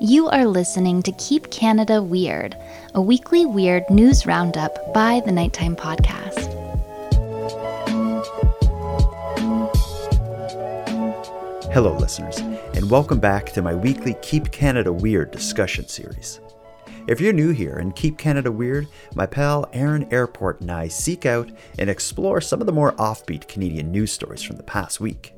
You are listening to Keep Canada Weird, a weekly weird news roundup by the Nighttime Podcast. Hello, listeners, and welcome back to my weekly Keep Canada Weird discussion series. If you're new here and Keep Canada Weird, my pal Aaron Airport and I seek out and explore some of the more offbeat Canadian news stories from the past week.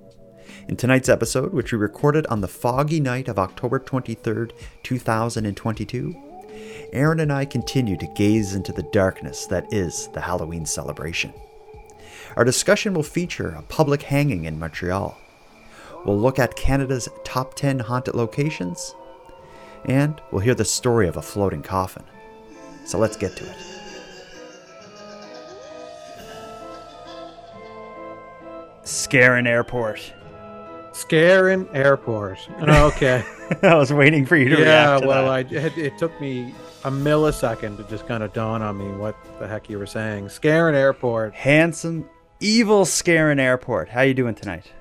In tonight's episode, which we recorded on the foggy night of October 23rd, 2022, Aaron and I continue to gaze into the darkness that is the Halloween celebration. Our discussion will feature a public hanging in Montreal. We'll look at Canada's top 10 haunted locations, and we'll hear the story of a floating coffin. So let's get to it. Scarin Airport. Scarin Airport. Okay. I was waiting for you to yeah, react to well, that. I, it, it took me a millisecond to just kind of dawn on me what the heck you were saying. Scarin Airport. Handsome, evil Scarin Airport. How you doing tonight?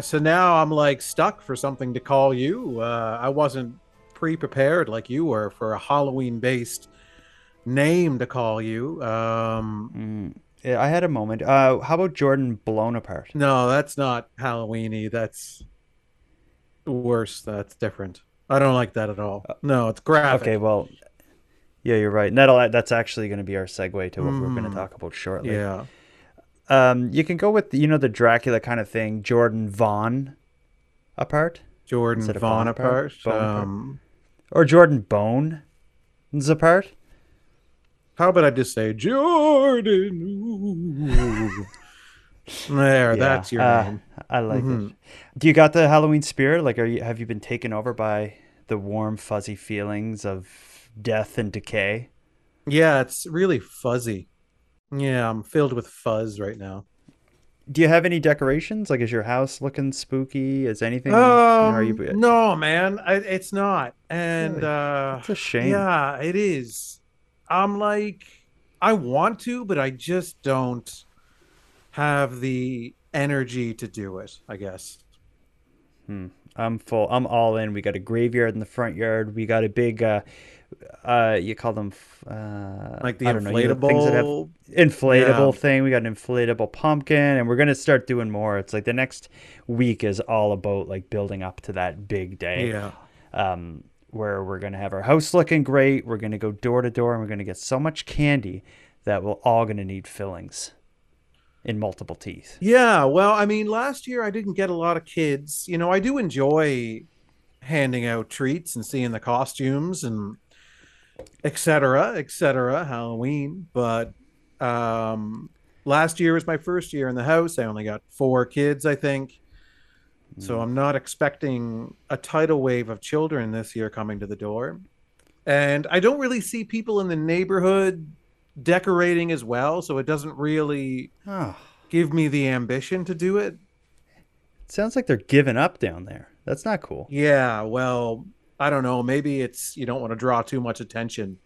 So now I'm like stuck for something to call you. Uh, I wasn't pre-prepared like you were for a Halloween-based name to call you. Um, Mm, yeah, I had a moment. Uh, how about Jordan blown apart? no, that's not Halloweeny. That's worse. That's different. I don't like that at all. No, it's graphic. Okay, well, yeah, you're right. And that'll that's actually going to be our segue to what we're going to Mm. talk about shortly. Yeah. Um, you can go with you know the Dracula kind of thing. Jordan Vaughn apart, Jordan Vaughn apart. Bonaparte. Um, or Jordan Bone apart. How about I just say Jordan? There, Yeah, that's your uh, name. I like Mhm. it. Do you got the Halloween spirit? Like, are you have you been taken over by the warm, fuzzy feelings of death and decay? Yeah, it's really fuzzy. Yeah, I'm filled with fuzz right now. Do you have any decorations? Like, is your house looking spooky? Is anything? Um, are you? no, man, I, it's not. And Really? uh, It's a shame. yeah, it is. I'm like, I want to, but I just don't have the energy to do it. I guess. Hmm. I'm full. I'm all in. We got a graveyard in the front yard. We got a big, uh, uh, you call them, uh, Like the I don't know, you know, things that have inflatable. inflatable Yeah. thing. We got an inflatable pumpkin, and we're gonna start doing more. It's like the next week is all about like building up to that big day. Yeah. um, where we're going to have our house looking great. We're going to go door to door and we're going to get so much candy that we're all going to need fillings in multiple teeth. Yeah, well, I mean, last year I didn't get a lot of kids. You know, I do enjoy handing out treats and seeing the costumes and et cetera, et cetera, Halloween. But um, last year was my first year in the house. I only got four kids, I think. So mm. I'm not expecting a tidal wave of children this year coming to the door. And I don't really see people in the neighborhood decorating as well. So it doesn't really Oh, give me the ambition to do it. it sounds like they're giving up down there. That's not cool. Yeah, well, I don't know. Maybe it's you don't want to draw too much attention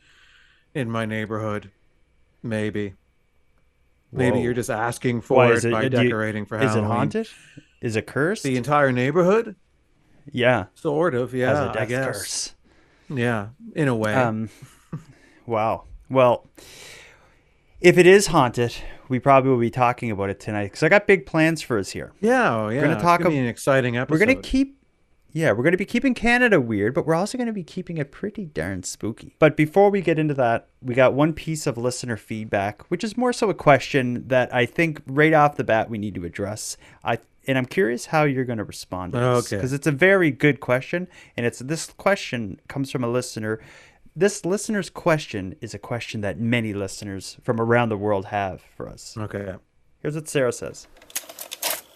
in my neighborhood. Maybe. Maybe you're just asking for Why, it, it- by do you- decorating for Halloween. Is it haunted? Is it cursed? The entire neighborhood? yeah. Sort of, yeah, a I guess. curse. Yeah, in a way. Um, wow. Well, if it is haunted, we probably will be talking about it tonight because I got big plans for us here. yeah, oh, yeah. gonna talk gonna be ab- an exciting episode. We're gonna keep, yeah, we're gonna be keeping Canada weird, but we're also gonna be keeping it pretty darn spooky. But before we get into that, we got one piece of listener feedback, which is more so a question that I think right off the bat we need to address. I and I'm curious how you're gonna respond to this Okay. because it's a very good question, and it's this question comes from a listener. This listener's question is a question that many listeners from around the world have for us. Okay. Here's what Sarah says.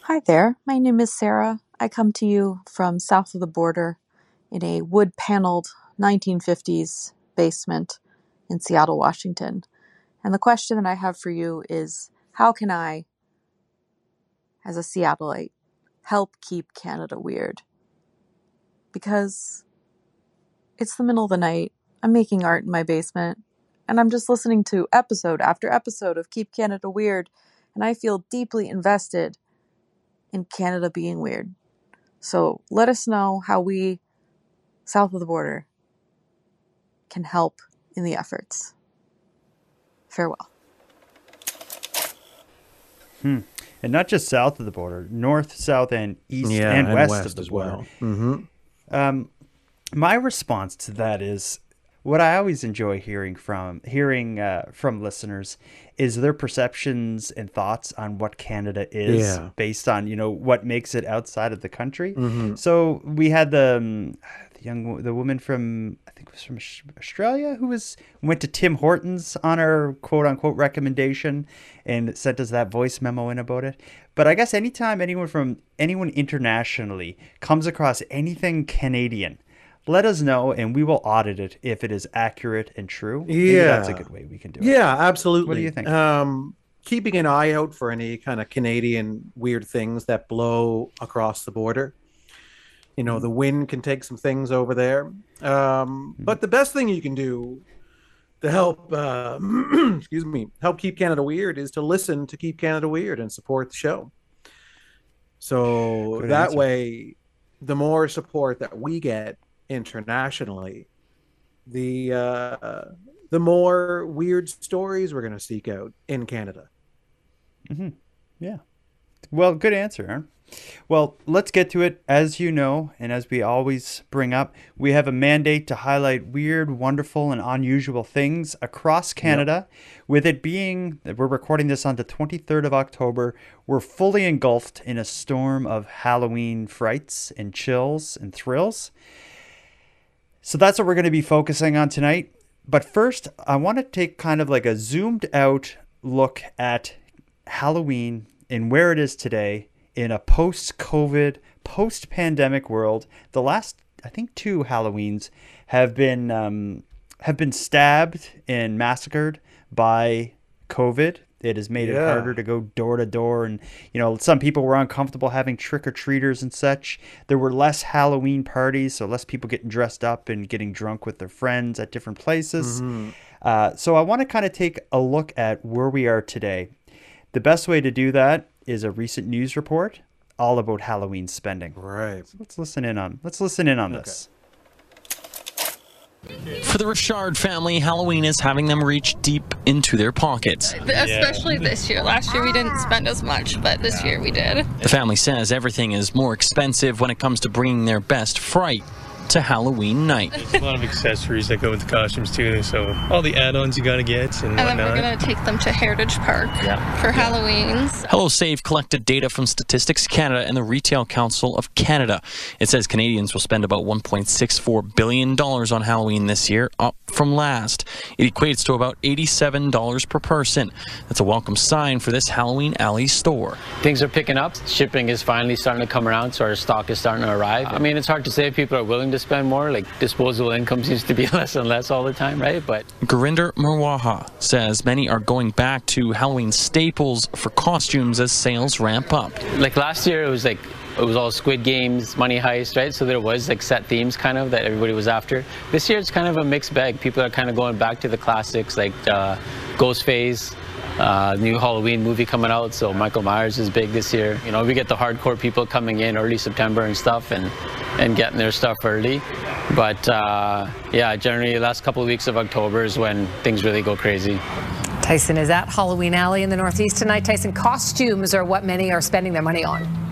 Hi there, my name is Sarah. I come to you from south of the border in a wood paneled 1950s basement in Seattle, Washington. And the question that I have for you is how can I, as a Seattleite, help keep Canada weird? Because it's the middle of the night, I'm making art in my basement, and I'm just listening to episode after episode of Keep Canada Weird, and I feel deeply invested in Canada being weird. So let us know how we, south of the border, can help in the efforts. Farewell. Hmm. And not just south of the border, north, south, and east Yeah, and, and west, west of the as border. well. Mm-hmm. Um, my response to that is what I always enjoy hearing from hearing uh, from listeners is their perceptions and thoughts on what Canada is Yeah. based on you know what makes it outside of the country. Mhm. So we had the, um, the young the woman from I think it was from Australia who was went to Tim Hortons on our quote unquote recommendation and sent us that voice memo in about it. But I guess anytime anyone from anyone internationally comes across anything Canadian, let us know and we will audit it if it is accurate and true. Maybe that's a good way we can do it. Yeah, absolutely. What do you think? Um, keeping an eye out for any kind of Canadian weird things that blow across the border. You know, the wind can take some things over there. Um, but the best thing you can do to help, uh, excuse me, help keep Canada weird is to listen to Keep Canada Weird and support the show. So Good that answer. way, the more support that we get internationally, the uh, the more weird stories we're going to seek out in Canada. Yeah. Well, good answer, Aaron. Well, let's get to it. As you know, and as we always bring up, we have a mandate to highlight weird, wonderful, and unusual things across Canada. With it being that we're recording this on the 23rd of October, we're fully engulfed in a storm of Halloween frights and chills and thrills. So that's what we're going to be focusing on tonight. But first, I want to take kind of like a zoomed out look at Halloween and where it is today in a post COVID, post pandemic world. The last, I think, two Halloweens have been um, have been stabbed and massacred by COVID. It has made it harder to go door to door, and you know some people were uncomfortable having trick or treaters and such. There were less Halloween parties, so less people getting dressed up and getting drunk with their friends at different places. Uh, so I want to kind of take a look at where we are today. The best way to do that is a recent news report all about Halloween spending. Right. Let's listen in on. Let's listen in on this. For the Richard family, Halloween is having them reach deep into their pockets. Especially this year. Last year we didn't ah. spend as much, but this year we did. The family says everything is more expensive when it comes to bringing their best fright to Halloween night. There's a lot of accessories that go with the costumes too. So uh, all the add-ons you gotta get and And then whatnot. we're gonna take them to Heritage Park for Halloween's. HelloSafe collected data from Statistics Canada and the Retail Council of Canada. It says Canadians will spend about $1.64 billion on Halloween this year, up from last. It equates to about $87 per person. That's a welcome sign for this Halloween Alley store. things are picking up. Shipping is finally starting to come around, so our stock is starting to arrive. I mean, it's hard to say if people are willing to spend more. Like disposable income seems to be less and less all the time, right? But Gurinder Marwaha says many are going back to Halloween staples for costumes as sales ramp up. like last year, it was like it was all Squid Games, Money Heist, right? So there was like set themes kind of that everybody was after. This year, it's kind of a mixed bag. People are kind of going back to the classics like uh, Ghostface. Uh, new Halloween movie coming out, so Michael Myers is big this year. You know, we get the hardcore people coming in early September and stuff, and and getting their stuff early. But uh, yeah, generally, the last couple of weeks of October is when things really go crazy. Tyson is at Halloween Alley in the Northeast tonight. Tyson, costumes are what many are spending their money on.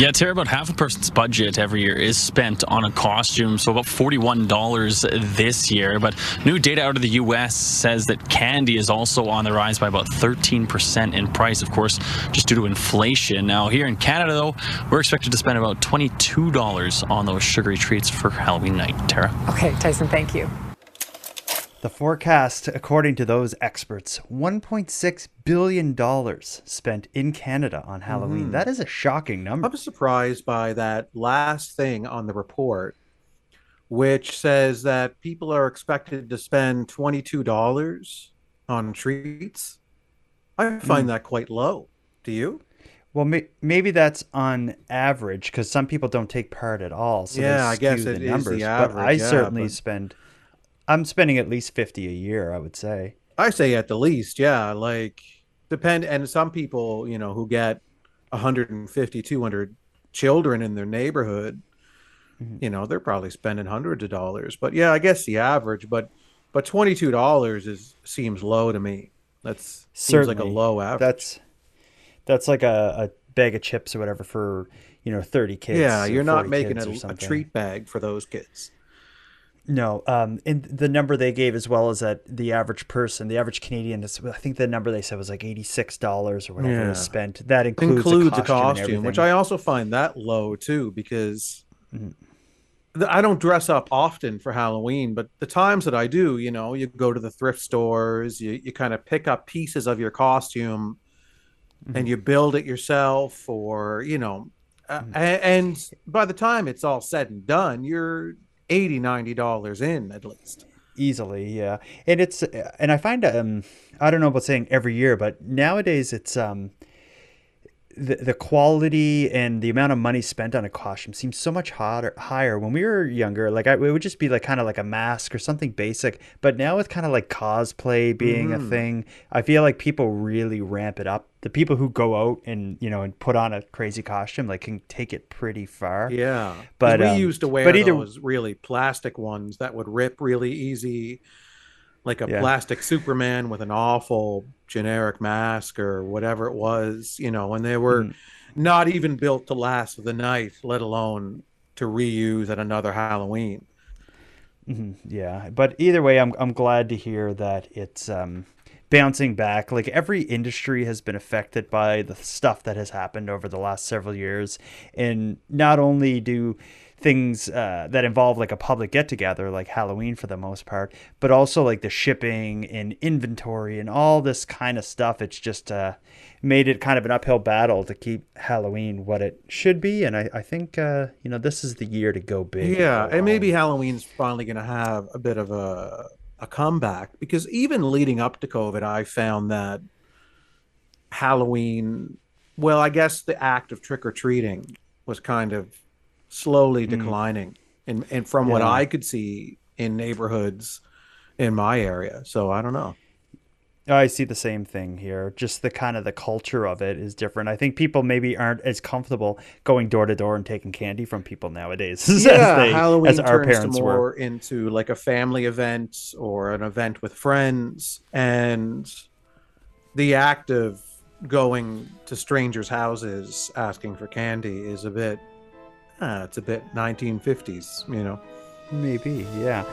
Yeah, Tara, about half a person's budget every year is spent on a costume, so about $41 this year. But new data out of the U.S. says that candy is also on the rise by about 13% in price, of course, just due to inflation. Now, here in Canada, though, we're expected to spend about $22 on those sugary treats for Halloween night. Tara? Okay, Tyson, thank you. The forecast, according to those experts, $1.6 billion spent in Canada on Halloween. Mm-hmm. That is a shocking number. I'm surprised by that last thing on the report, which says that people are expected to spend $22 on treats. I find hmm. that quite low. Do you? Well, may- maybe that's on average because some people don't take part at all. So Yeah, I guess it the is the numbers. but I yeah, certainly but- spend. I'm spending at least fifty a year. I would say. I say at the least, yeah. Like depend, and some people, you know, who get 150, 200 children in their neighborhood mm-hmm. you know, they're probably spending hundreds of dollars. But yeah, I guess the average, but but twenty two dollars is seems low to me. That's seems like a low average. That's that's like a, a bag of chips or whatever for you know thirty kids. yeah, you're not 40 making a, a treat bag for those kids. No, um, and the number they gave as well is that the average person, the average Canadian, is, I think the number they said was like eighty six dollars or whatever Yeah. was spent. That includes, includes a a costume, and costume, which. I also find that low too because th- I don't dress up often for Halloween, but the times that I do, you know, you go to the thrift stores, you, you kind of pick up pieces of your costume Mm-hmm. and you build it yourself, or, you know, uh, Mm-hmm. a- and by the time it's all said and done, you're 80 $90 in at least. easily yeah and it's and i find um i don't know about saying every year but nowadays it's um the, the quality and the amount of money spent on a costume seems so much hotter, higher. When we were younger like I, it would just be like kind of like a mask or something basic but now with kind of like cosplay being a Mhm. thing i feel like people really ramp it up. The people who go out and you know and put on a crazy costume like can take it pretty far. Yeah. But we um, used to wear but either those really plastic ones that would rip really easy, like a Yeah. plastic Superman with an awful generic mask or whatever it was, you know, and they were Mhm. not even built to last the night, let alone to reuse at another Halloween. Mhm, Yeah, but either way, I'm I'm glad to hear that it's um, bouncing back. Like every industry has been affected by the stuff that has happened over the last several years, and not only do things uh, that involve like a public get together, like Halloween for the most part, but also like the shipping and inventory and all this kind of stuff. It's just uh, made it kind of an uphill battle to keep Halloween what it should be, and I I think uh, you know this is the year to go big. Yeah, and maybe all- Halloween's finally going to have a bit of a a comeback because even leading up to COVID, I found that Halloween, well, I guess the act of trick or treating was kind of slowly declining, and and from what Hmm. I could see in neighborhoods in my area. So I don't know. I see the same thing here. Just the kind of the culture of it is different. I think people maybe aren't as comfortable going door to door and taking candy from people nowadays as, yeah, they, Halloween as our turns parents more were. into like a family event or an event with friends, and the act of going to strangers' houses asking for candy is a bit, uh, it's a bit 1950s, you know. Maybe, yeah.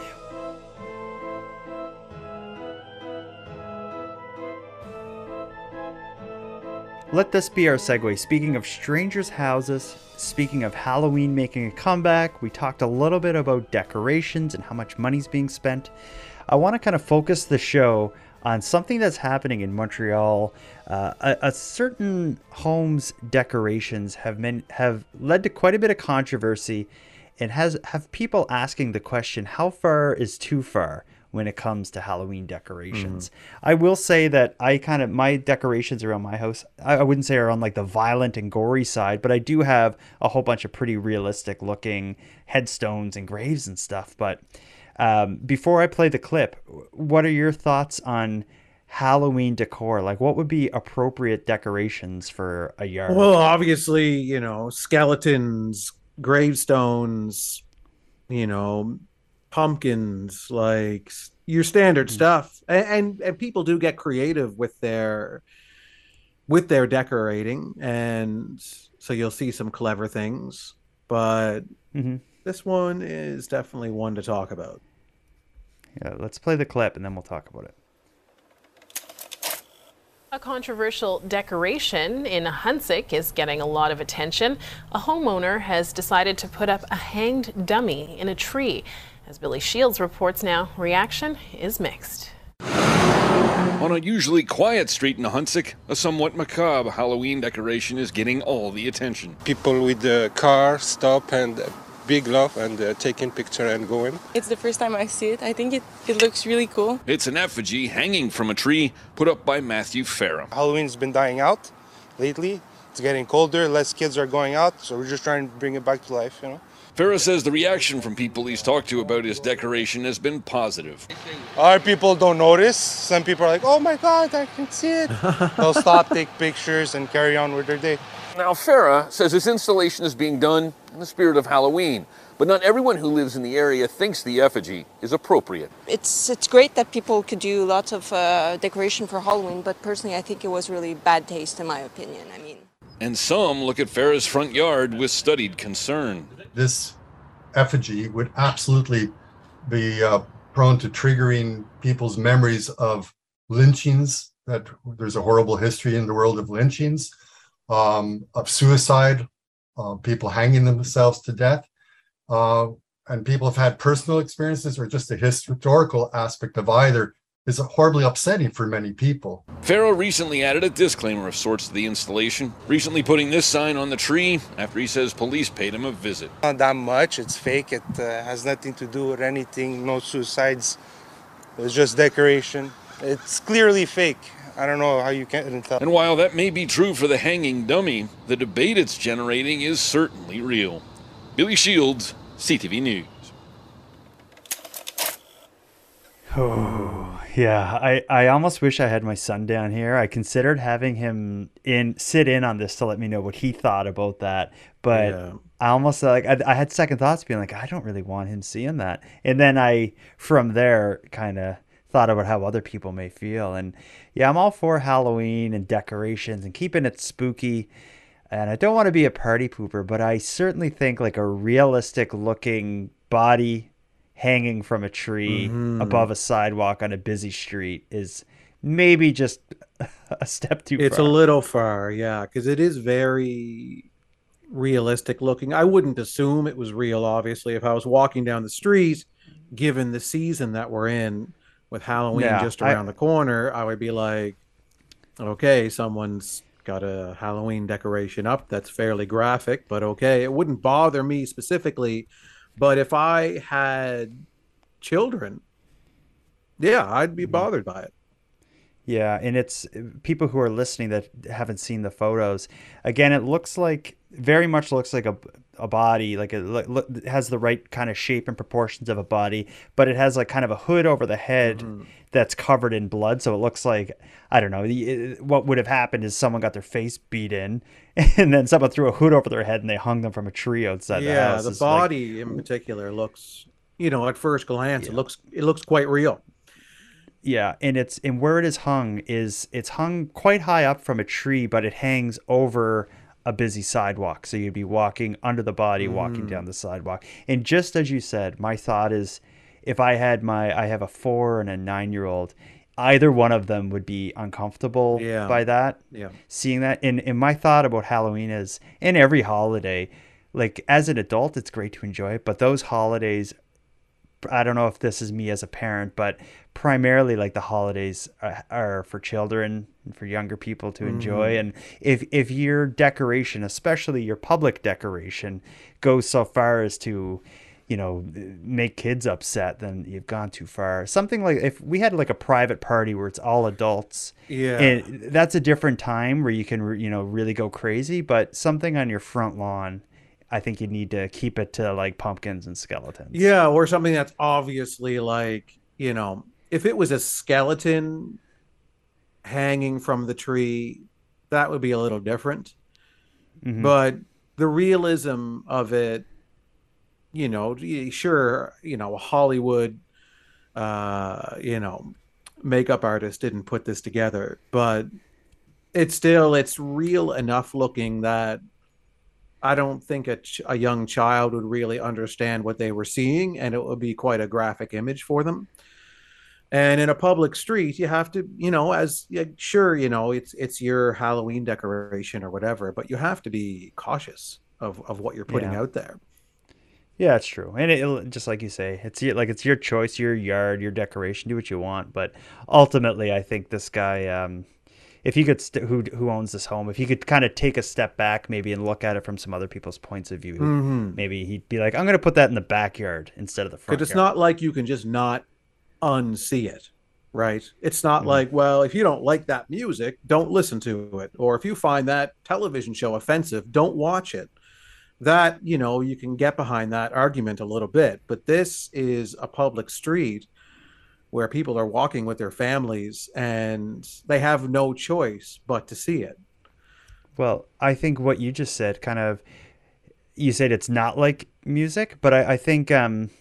Let this be our segue. Speaking of strangers' houses, speaking of Halloween making a comeback, we talked a little bit about decorations and how much money's being spent. I want to kind of focus the show on something that's happening in Montreal. Uh, a, a certain home's decorations have been, have led to quite a bit of controversy, and has have people asking the question: How far is too far? when it comes to Halloween decorations. I will say that I kind of my decorations around my house, I, I wouldn't say are on like the violent and gory side, but I do have a whole bunch of pretty realistic looking headstones and graves and stuff. But um, before I play the clip, what are your thoughts on Halloween decor? Like, what would be appropriate decorations for a yard? Well, obviously, you know, skeletons, gravestones, you know, pumpkins, like your standard stuff. And, and and people do get creative with their with their decorating and so you'll see some clever things, but Mhm. this one is definitely one to talk about. Yeah, let's play the clip and then we'll talk about it. A controversial decoration in Ahuntsic is getting a lot of attention. A homeowner has decided to put up a hanged dummy in a tree. As Billy Shields reports now, reaction is mixed. On a usually quiet street in Ahuntsic, a somewhat macabre Halloween decoration is getting all the attention. People with the car stop and big love and uh, taking picture and going. It's the first time I see it. I think it, it looks really cool. It's an effigy hanging from a tree put up by Matthew Farah. Halloween's been dying out lately. It's getting colder, less kids are going out, so we're just trying to bring it back to life, you know. Farah says the reaction from people he's talked to about his decoration has been positive. Other people don't notice. Some people are like, oh my god, I can see it. They'll stop, take pictures, and carry on with their day. Now, Farah says this installation is being done in the spirit of Halloween, but not everyone who lives in the area thinks the effigy is appropriate. It's it's great that people could do lots of uh, decoration for Halloween, but personally, I think it was really bad taste, in my opinion. I mean, And some look at Farah's front yard with studied concern. This effigy would absolutely be uh, prone to triggering people's memories of lynchings. That there's a horrible history in the world of lynchings, um, of suicide, uh, people hanging themselves to death, uh, and people have had personal experiences or just a historical aspect of either is horribly upsetting for many people. Farah recently added a disclaimer of sorts to the installation, recently putting this sign on the tree after he says police paid him a visit. Not that much. It's fake. It uh, has nothing to do with anything. No suicides. It's just decoration. It's clearly fake. I don't know how you can tell. And while that may be true for the hanging dummy, the debate it's generating is certainly real. Billy Shields, CTV News. Oh, yeah. I, I almost wish I had my son down here. I considered having him in sit in on this to let me know what he thought about that. But Yeah. I almost like I, I had second thoughts being like, I don't really want him seeing that. And then I from there kind of thought about how other people may feel. And yeah, I'm all for Halloween and decorations and keeping it spooky. And I don't want to be a party pooper, but I certainly think like a realistic looking body hanging from a tree Mhm. above a sidewalk on a busy street is maybe just a step too It's far. a little far, yeah, because it is very realistic looking. I wouldn't assume it was real, obviously, if I was walking down the street, given the season that we're in with Halloween Yeah, just I- around the corner, I would be like, okay, someone's got a Halloween decoration up that's fairly graphic, but okay. It wouldn't bother me specifically, but if I had children, yeah, I'd Mm-hmm. be bothered by it. Yeah, and it's people who are listening that haven't seen the photos. Again, it looks like very much looks like a a body, like it, has the right kind of shape and proportions of a body, but it has like kind of a hood over the head mm-hmm. that's covered in blood, so it looks like I don't know. it- What would have happened is someone got their face beat in, and then someone threw a hood over their head and they hung them from a tree outside the yeah, house. the It's like- body in particular looks, you know, at first glance, it looks it looks quite real. Yeah, and it's and where it is hung is it's hung quite high up from a tree, but it hangs over a busy sidewalk. So you'd be walking under the body, walking Mm. down the sidewalk. And just as you said, my thought is if I had my I have a 4 and a 9-year-old, either one of them would be uncomfortable Yeah. by that. Yeah. Seeing that and and my thought about Halloween is in every holiday like as an adult it's great to enjoy it, but those holidays I don't know if this is me as a parent, but primarily like the holidays are, are for children and for younger people to enjoy. Mhm. And if if your decoration, especially your public decoration, goes so far as to you know make kids upset then you've gone too far something like if we had like a private party where it's all adults Yeah. and that's a different time where you can you know really go crazy but something on your front lawn i think you need to keep it to like pumpkins and skeletons Yeah, or something that's obviously like, you know, if it was a skeleton hanging from the tree, that would be a little different. Mhm. But the realism of it, you know, sure, you know, a Hollywood uh, you know, makeup artist didn't put this together, but it's still it's real enough looking that I don't think a, ch- a young child would really understand what they were seeing, and it would be quite a graphic image for them. And in a public street, you have to, you know, as yeah, sure, you know, it's it's your Halloween decoration or whatever, but you have to be cautious of of what you're putting Yeah. out there. Yeah, it's true, and it, just like you say, it's like it's your choice, your yard, your decoration. Do what you want, but ultimately, I think this guy, um, if he could, st- who who owns this home, if he could kind of take a step back, maybe and look at it from some other people's points of view, Mhm. maybe he'd be like, I'm going to put that in the backyard instead of the front. Because it's yard." not like you can just not unsee it, right? It's not Mhm. like, well, if you don't like that music, don't listen to it. Or if you find that television show offensive, don't watch it. That, you know, you can get behind that argument a little bit. But this is a public street where people are walking with their families and they have no choice but to see it. Well, I think what you just said kind of you said it's not like music, but I, I think um,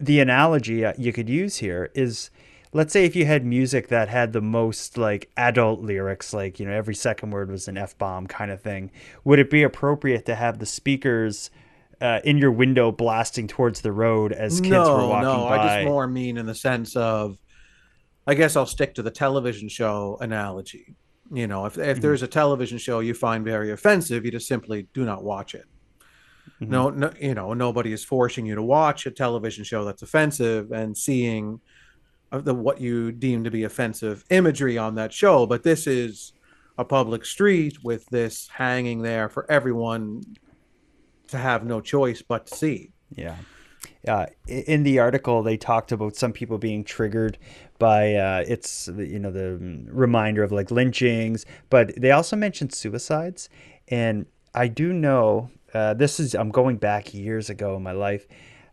the analogy uh, you could use here is let's say if you had music that had the most like adult lyrics, like, you know, every second word was an F bomb kind of thing, would it be appropriate to have the speakers uh, in your window blasting towards the road as kids no, were walking no, by? I just more mean in the sense of, I guess I'll stick to the television show analogy. You know, if if Mm-hmm. there's a television show you find very offensive, you just simply do not watch it. Mm-hmm. No, no, you know, nobody is forcing you to watch a television show that's offensive and seeing the what you deem to be offensive imagery on that show. But this is a public street with this hanging there for everyone to have no choice but to see. Yeah. Uh, in the article, they talked about some people being triggered by uh, it's you know the reminder of like lynchings, but they also mentioned suicides. And I do know uh, this is I'm going back years ago in my life.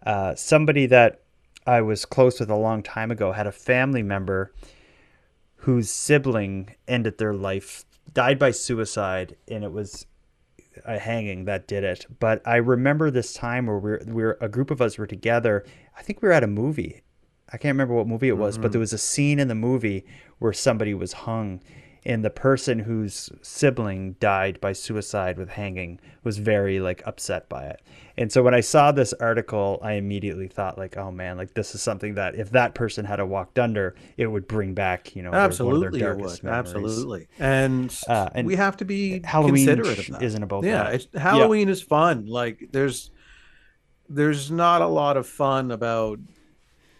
Uh, somebody that I was close with a long time ago had a family member whose sibling ended their life, died by suicide, and it was a hanging that did it. But I remember this time where we're we're a group of us were together. I think we were at a movie. I can't remember what movie it was, but Mhm. there was a scene in the movie where somebody was hung, and the person whose sibling died by suicide with hanging was very like upset by it. And so when I saw this article, I immediately thought like, oh man, like this is something that if that person had a walked under, it would bring back, you know, their- one of their Absolutely, it darkest would. memories. Absolutely, and, Uh, and we have to be Halloween considerate sh- of that. isn't about yeah, that. It's, Halloween is fun. Like there's there's not a lot of fun about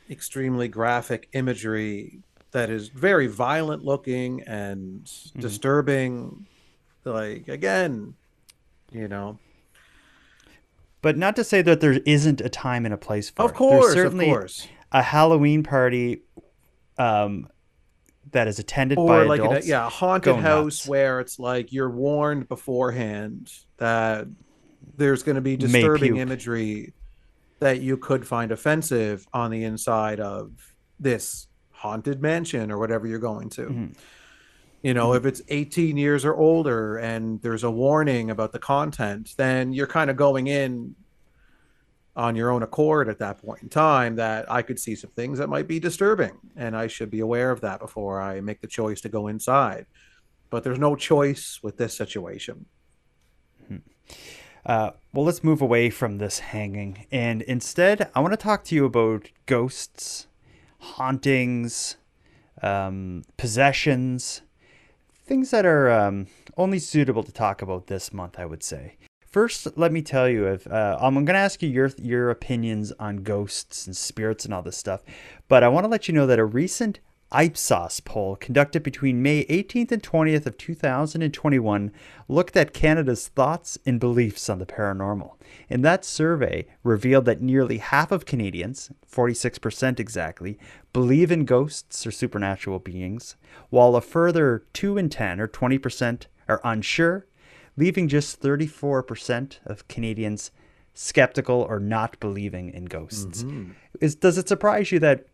extremely graphic imagery that is very violent looking and Mm-hmm. disturbing. Like again, you know, But not to say that there isn't a time and a place for Of it. course, of There's certainly course. a Halloween party um, that is attended by or like in a, yeah, a haunted house nuts. where it's like you're warned beforehand that there's going to be disturbing imagery that you could find offensive on the inside of this haunted mansion or whatever you're going to. Mm-hmm. You know, if it's 18 years or older and there's a warning about the content, then you're kind of going in on your own accord at that point in time that I could see some things that might be disturbing and I should be aware of that before I make the choice to go inside. But there's no choice with this situation. Uh, well, let's move away from this hanging. And instead, I want to talk to you about ghosts, hauntings, um, possessions, things that are um, only suitable to talk about this month, I would say. First, let me tell you if uh, I'm going to ask you your your opinions on ghosts and spirits and all this stuff, but I want to let you know that a recent Ipsos poll conducted between May 18th and 20th of 2021 looked at Canada's thoughts and beliefs on the paranormal. And that survey revealed that nearly half of Canadians, 46% exactly, believe in ghosts or supernatural beings, while a further 2 in 10 or 20% are unsure, leaving just 34% of Canadians skeptical or not believing in ghosts. Mm-hmm. Is does it surprise you that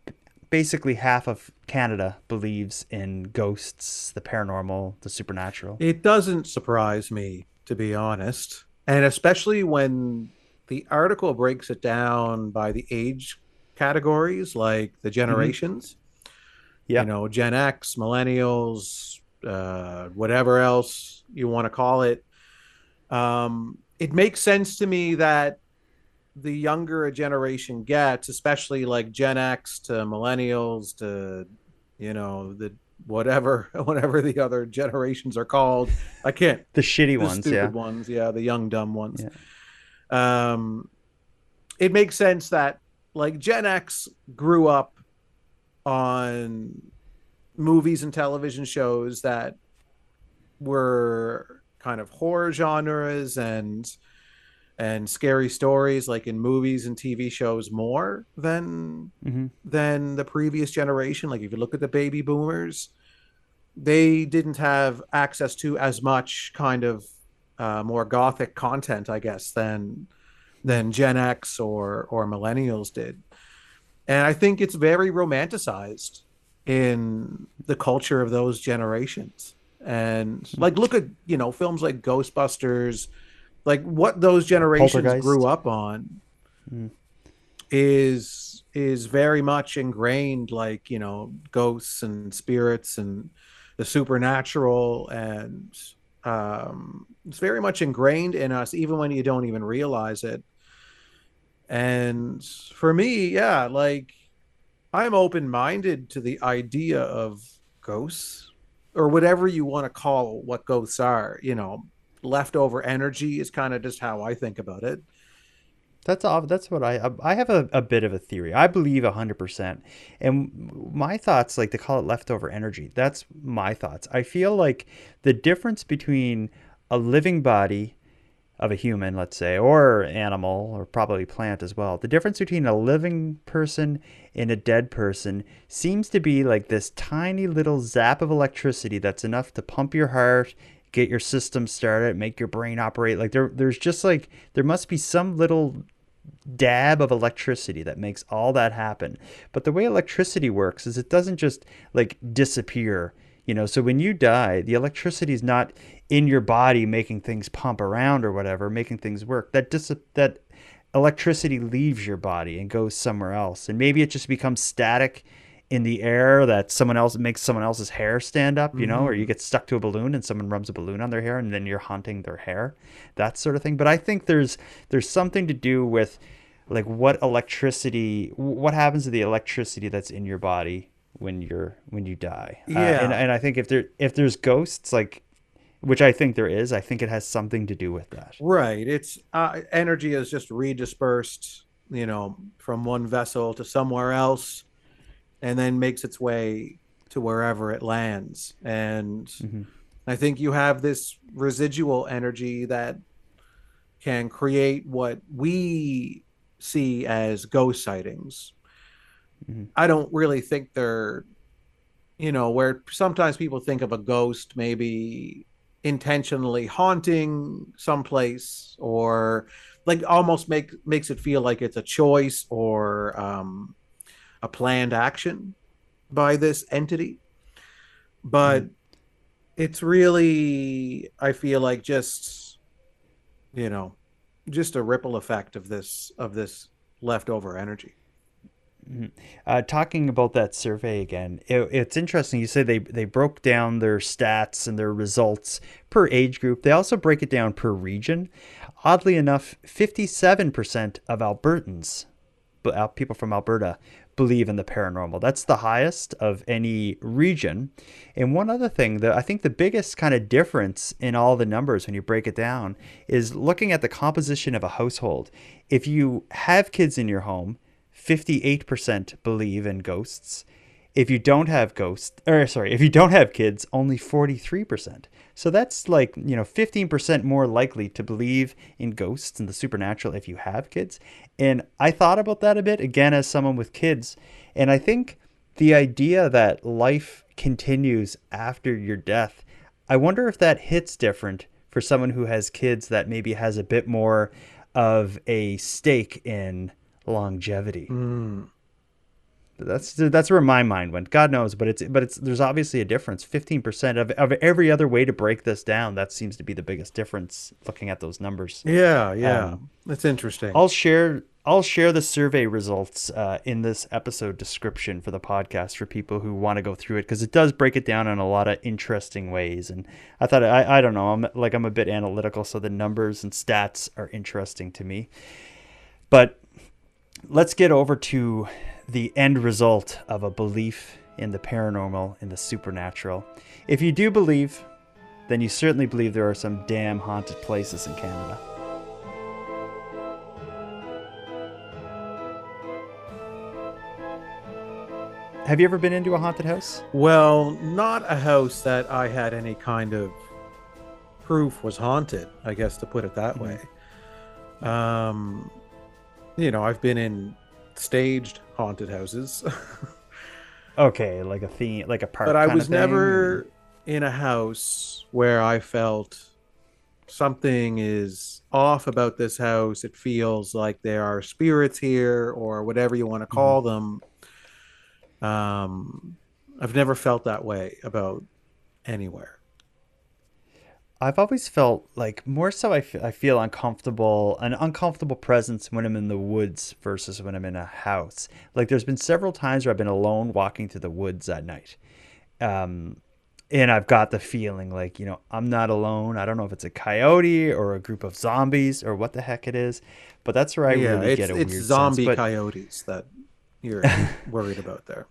basically half of Canada believes in ghosts, the paranormal, the supernatural? It doesn't surprise me, to be honest. And especially when the article breaks it down by the age categories, like the generations. Yeah. You know, Gen X, millennials, uh, whatever else you want to call it. Um, it makes sense to me that the younger a generation gets, especially like Gen X to millennials to, you know, the whatever whatever the other generations are called. I can't The shitty the ones, stupid yeah. ones, yeah, the young dumb ones. Yeah. Um, it makes sense that like Gen X grew up on movies and television shows that were kind of horror genres and and scary stories like in movies and TV shows more than Mhm. than the previous generation. Like if you look at the baby boomers they didn't have access to as much kind of uh, more gothic content I guess than than Gen X or or millennials did. And I think it's very romanticized in the culture of those generations. And like look at you know films like Ghostbusters, like what those generations grew up on Mm. is is very much ingrained like you know ghosts and spirits and the supernatural. And um it's very much ingrained in us even when you don't even realize it. And for me yeah like i'm open-minded to the idea of ghosts or whatever you want to call what ghosts are you know leftover energy is kind of just how i think about it That's all. That's what I. I have a, a bit of a theory. I believe hundred percent, and my thoughts, like to call it leftover energy. That's my thoughts. I feel like the difference between a living body of a human, let's say, or animal, or probably plant as well. The difference between a living person and a dead person seems to be like this tiny little zap of electricity that's enough to pump your heart, get your system started, make your brain operate. Like there, there's just like there must be some little dab of electricity that makes all that happen. But the way electricity works is it doesn't just like disappear. You know, so when you die, the electricity is not in your body making things pump around or whatever, making things work. That dis- that electricity leaves your body and goes somewhere else. And maybe it just becomes static in the air that someone else makes someone else's hair stand up, you know, or you get stuck to a balloon and someone rubs a balloon on their hair and then you're haunting their hair, that sort of thing. But I think there's there's something to do with like what electricity what happens to the electricity that's in your body when you're when you die. Uh, Yeah. and, and I think if there if there's ghosts like which I think there is, I think it has something to do with that. Right. It's uh, energy is just redispersed, you know, from one vessel to somewhere else, and then makes its way to wherever it lands. And I think you have this residual energy that can create what we see as ghost sightings. I don't really think they're, you know, where sometimes people think of a ghost maybe intentionally haunting someplace or like almost make makes it feel like it's a choice or um, a planned action by this entity but it's really i feel like just you know just a ripple effect of this of this leftover energy Mhm. Uh, talking about that survey again, it, it's interesting. You say they they broke down their stats and their results per age group. They also break it down per region. Oddly enough, fifty-seven percent of Albertans, people from Alberta, believe in the paranormal. That's the highest of any region. And one other thing that I think the biggest kind of difference in all the numbers when you break it down is looking at the composition of a household. If you have kids in your home 58% believe in ghosts. If you don't have ghosts, or sorry, if you don't have kids, only 43%. So that's like, you know, 15% more likely to believe in ghosts and the supernatural if you have kids. And I thought about that a bit again as someone with kids. And I think the idea that life continues after your death, I wonder if that hits different for someone who has kids that maybe has a bit more of a stake in longevity. Mm. That's that's where my mind went. God knows, but it's but it's there's obviously a difference. Fifteen percent of of every other way to break this down, that seems to be the biggest difference. Looking at those numbers. yeah yeah Um, that's interesting I'll share I'll share the survey results uh, in this episode description for the podcast for people who want to go through it because it does break it down in a lot of interesting ways. And I thought I I don't know I'm like I'm a bit analytical, so the numbers and stats are interesting to me. But let's get over to the end result of a belief in the paranormal, in the supernatural. If you do believe, then you certainly believe there are some damn haunted places in Canada. Have you ever been into a haunted house? Well, not a house that I had any kind of proof was haunted, I guess to put it that way. Um you know, I've been in staged haunted houses, Okay, like a theme, like a park. but I was never in a house where I felt something is off about this house. It feels like there are spirits here or whatever you want to call them. Um I've never felt that way about anywhere. I've always felt like more so I, f- I feel uncomfortable, an uncomfortable presence when I'm in the woods versus when I'm in a house. Like there's been several times where I've been alone walking through the woods at night. Um, and I've got the feeling like, you know, I'm not alone. I don't know if it's a coyote or a group of zombies or what the heck it is, but that's where I yeah, really get a it's weird zombie sense. But- coyotes that you're worried about there.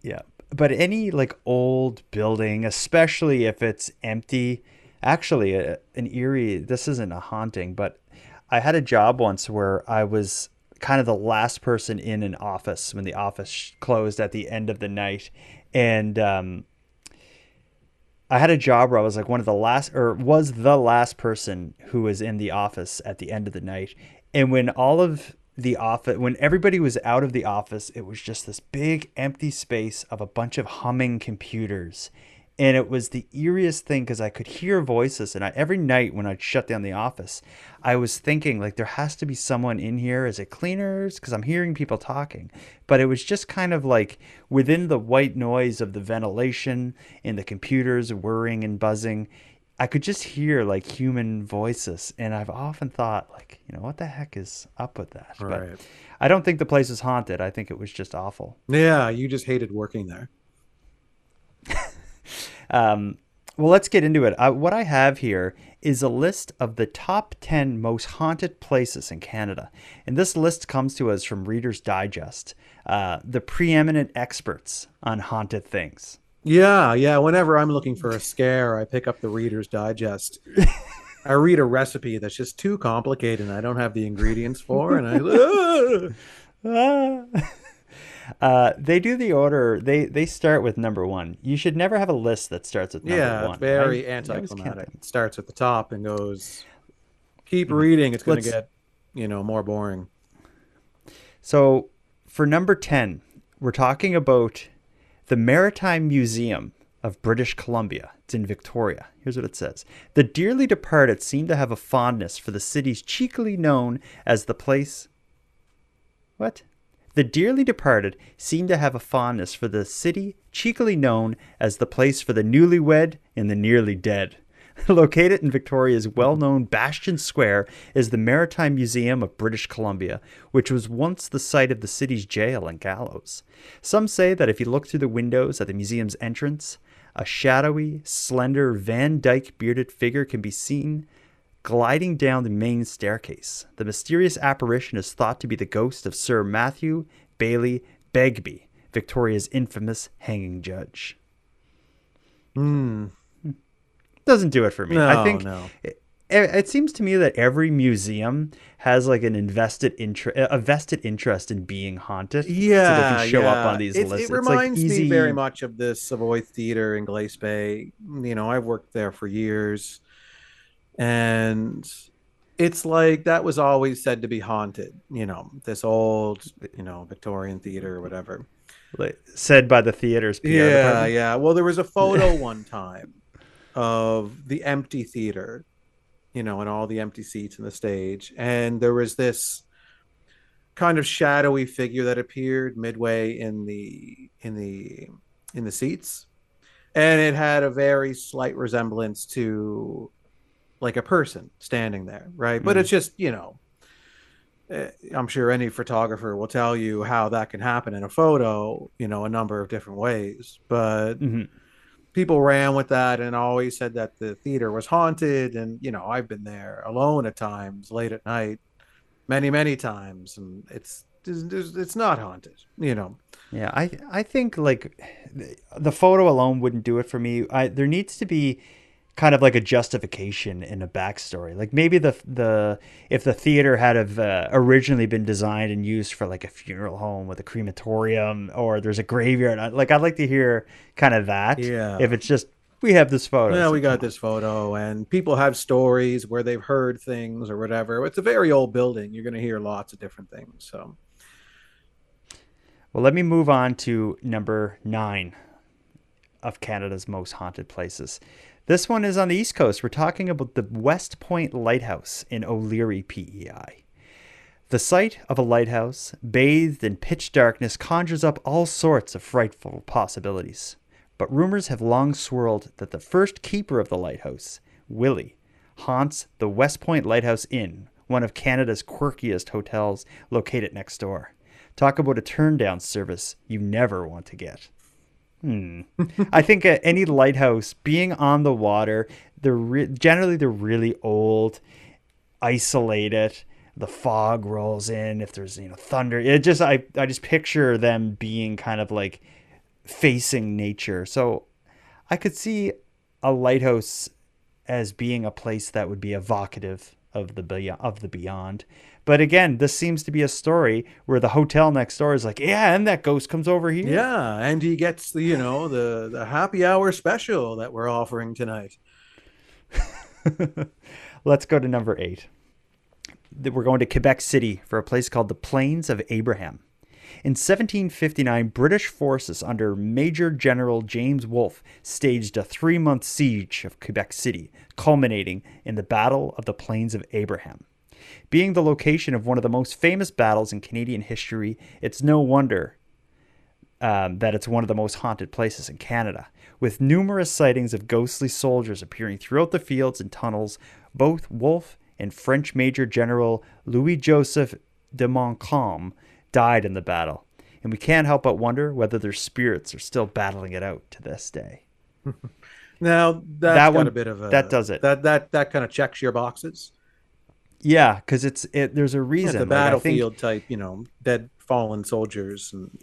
Yeah. But any like old building, especially if it's empty, actually a, an eerie, this isn't a haunting, but I had a job once where I was kind of the last person in an office when the office closed at the end of the night. And um, I had a job where I was like one of the last, or was the last person who was in the office at the end of the night. And when all of the office, when everybody was out of the office, it was just this big empty space of a bunch of humming computers. And it was the eeriest thing because I could hear voices. And I, every night when I'd shut down the office, I was thinking, like, there has to be someone in here. Is it cleaners? Because I'm hearing people talking. But it was just kind of like within the white noise of the ventilation and the computers whirring and buzzing, I could just hear like human voices. And I've often thought, like, you know, what the heck is up with that? Right. But I don't think the place is haunted. I think it was just awful. Yeah, you just hated working there. Um, well, let's get into it. Uh, what I have here is a list of the top 10 most haunted places in Canada. And this list comes to us from Reader's Digest, uh, the preeminent experts on haunted things. Yeah, yeah. Whenever I'm looking for a scare, I pick up the Reader's Digest. I read a recipe that's just too complicated and I don't have the ingredients for, and I. Ah. Uh, they do the order. They they start with number one. You should never have a list that starts with number yeah, one. it's very I- I anticlimactic. It starts at the top and goes. Keep reading. It's going to get, you know, more boring. So for number 10, we're talking about the Maritime Museum of British Columbia. It's in Victoria. Here's what it says The dearly departed seem to have a fondness for the cities cheekily known as the place. What? The dearly departed seem to have a fondness for the city cheekily known as the place for the newlywed and the nearly dead. Located in Victoria's well known Bastion Square is the Maritime Museum of British Columbia, which was once the site of the city's jail and gallows. Some say that if you look through the windows at the museum's entrance, a shadowy, slender Van Dyke bearded figure can be seen gliding down the main staircase. The mysterious apparition is thought to be the ghost of Sir Matthew Baillie Begbie, Victoria's infamous hanging judge. Hmm. Doesn't do it for me. I think no. it, it seems to me that every museum has like an invested interest, a vested interest in being haunted. so they Yeah, can show up on these It's- lists. It It's like reminds easy- me very much of the Savoy Theater in Glace Bay. You know, I've worked there for years, and it's like that was always said to be haunted. You know, this old, you know, Victorian theater or whatever. like, said by the theater's PR yeah, department. yeah. Well, there was a photo one time of the empty theater, you know, and all the empty seats in the stage, and there was this kind of shadowy figure that appeared midway in the in the in the seats, and it had a very slight resemblance to like a person standing there, right? But Mm. it's just you know. eh, I'm sure any photographer will tell you how that can happen in a photo, you know, a number of different ways. But Mhm. people ran with that and always said that the theater was haunted. And, you know, I've been there alone at times, late at night, many, many times. And it's, it's, it's not haunted, you know. Yeah, I I think like the- the photo alone wouldn't do it for me. I there needs to be kind of like a justification and a backstory. Like maybe the the if the theater had have uh, originally been designed and used for like a funeral home with a crematorium or there's a graveyard. Like I'd like to hear kind of that. Yeah. If it's just we have this photo. Yeah, we got this photo, and people have stories where they've heard things or whatever. It's a very old building. You're going to hear lots of different things. So, Well, let me move on to number nine of Canada's most haunted places. This one is on the East Coast. We're talking about the West Point Lighthouse in O'Leary, PEI. The sight of a lighthouse, bathed in pitch darkness, conjures up all sorts of frightful possibilities. But rumors have long swirled that the first keeper of the lighthouse Willie, haunts the West Point Lighthouse Inn, one of Canada's quirkiest hotels located next door. Talk about a turn down service you never want to get. Hmm. I think uh, any lighthouse being on the water, they're re- generally they're really old, isolated. The fog rolls in. If there's you know thunder, it just I I just picture them being kind of like facing nature. So I could see a lighthouse as being a place that would be evocative of the beyond, of the beyond. But again, this seems to be a story where the hotel next door is like, yeah, and that ghost comes over here. Yeah, and he gets the you know the the happy hour special that we're offering tonight. Let's go to number eight. We're going to Quebec City for a place called the Plains of Abraham. In 1759, British forces under Major General James Wolfe staged a three month siege of Quebec City, culminating in the Battle of the Plains of Abraham. Being the location of one of the most famous battles in Canadian history, it's no wonder um, that it's one of the most haunted places in Canada. With numerous sightings of ghostly soldiers appearing throughout the fields and tunnels, both Wolfe and French Major General Louis Joseph de Montcalm died in the battle, and we can't help but wonder whether their spirits are still battling it out to this day. Now that's That got one- a bit of a that does it. That that that kind of checks your boxes. Yeah, because it's it. There's a Yeah, reason. the Like, think- battlefield type, you know, dead fallen soldiers and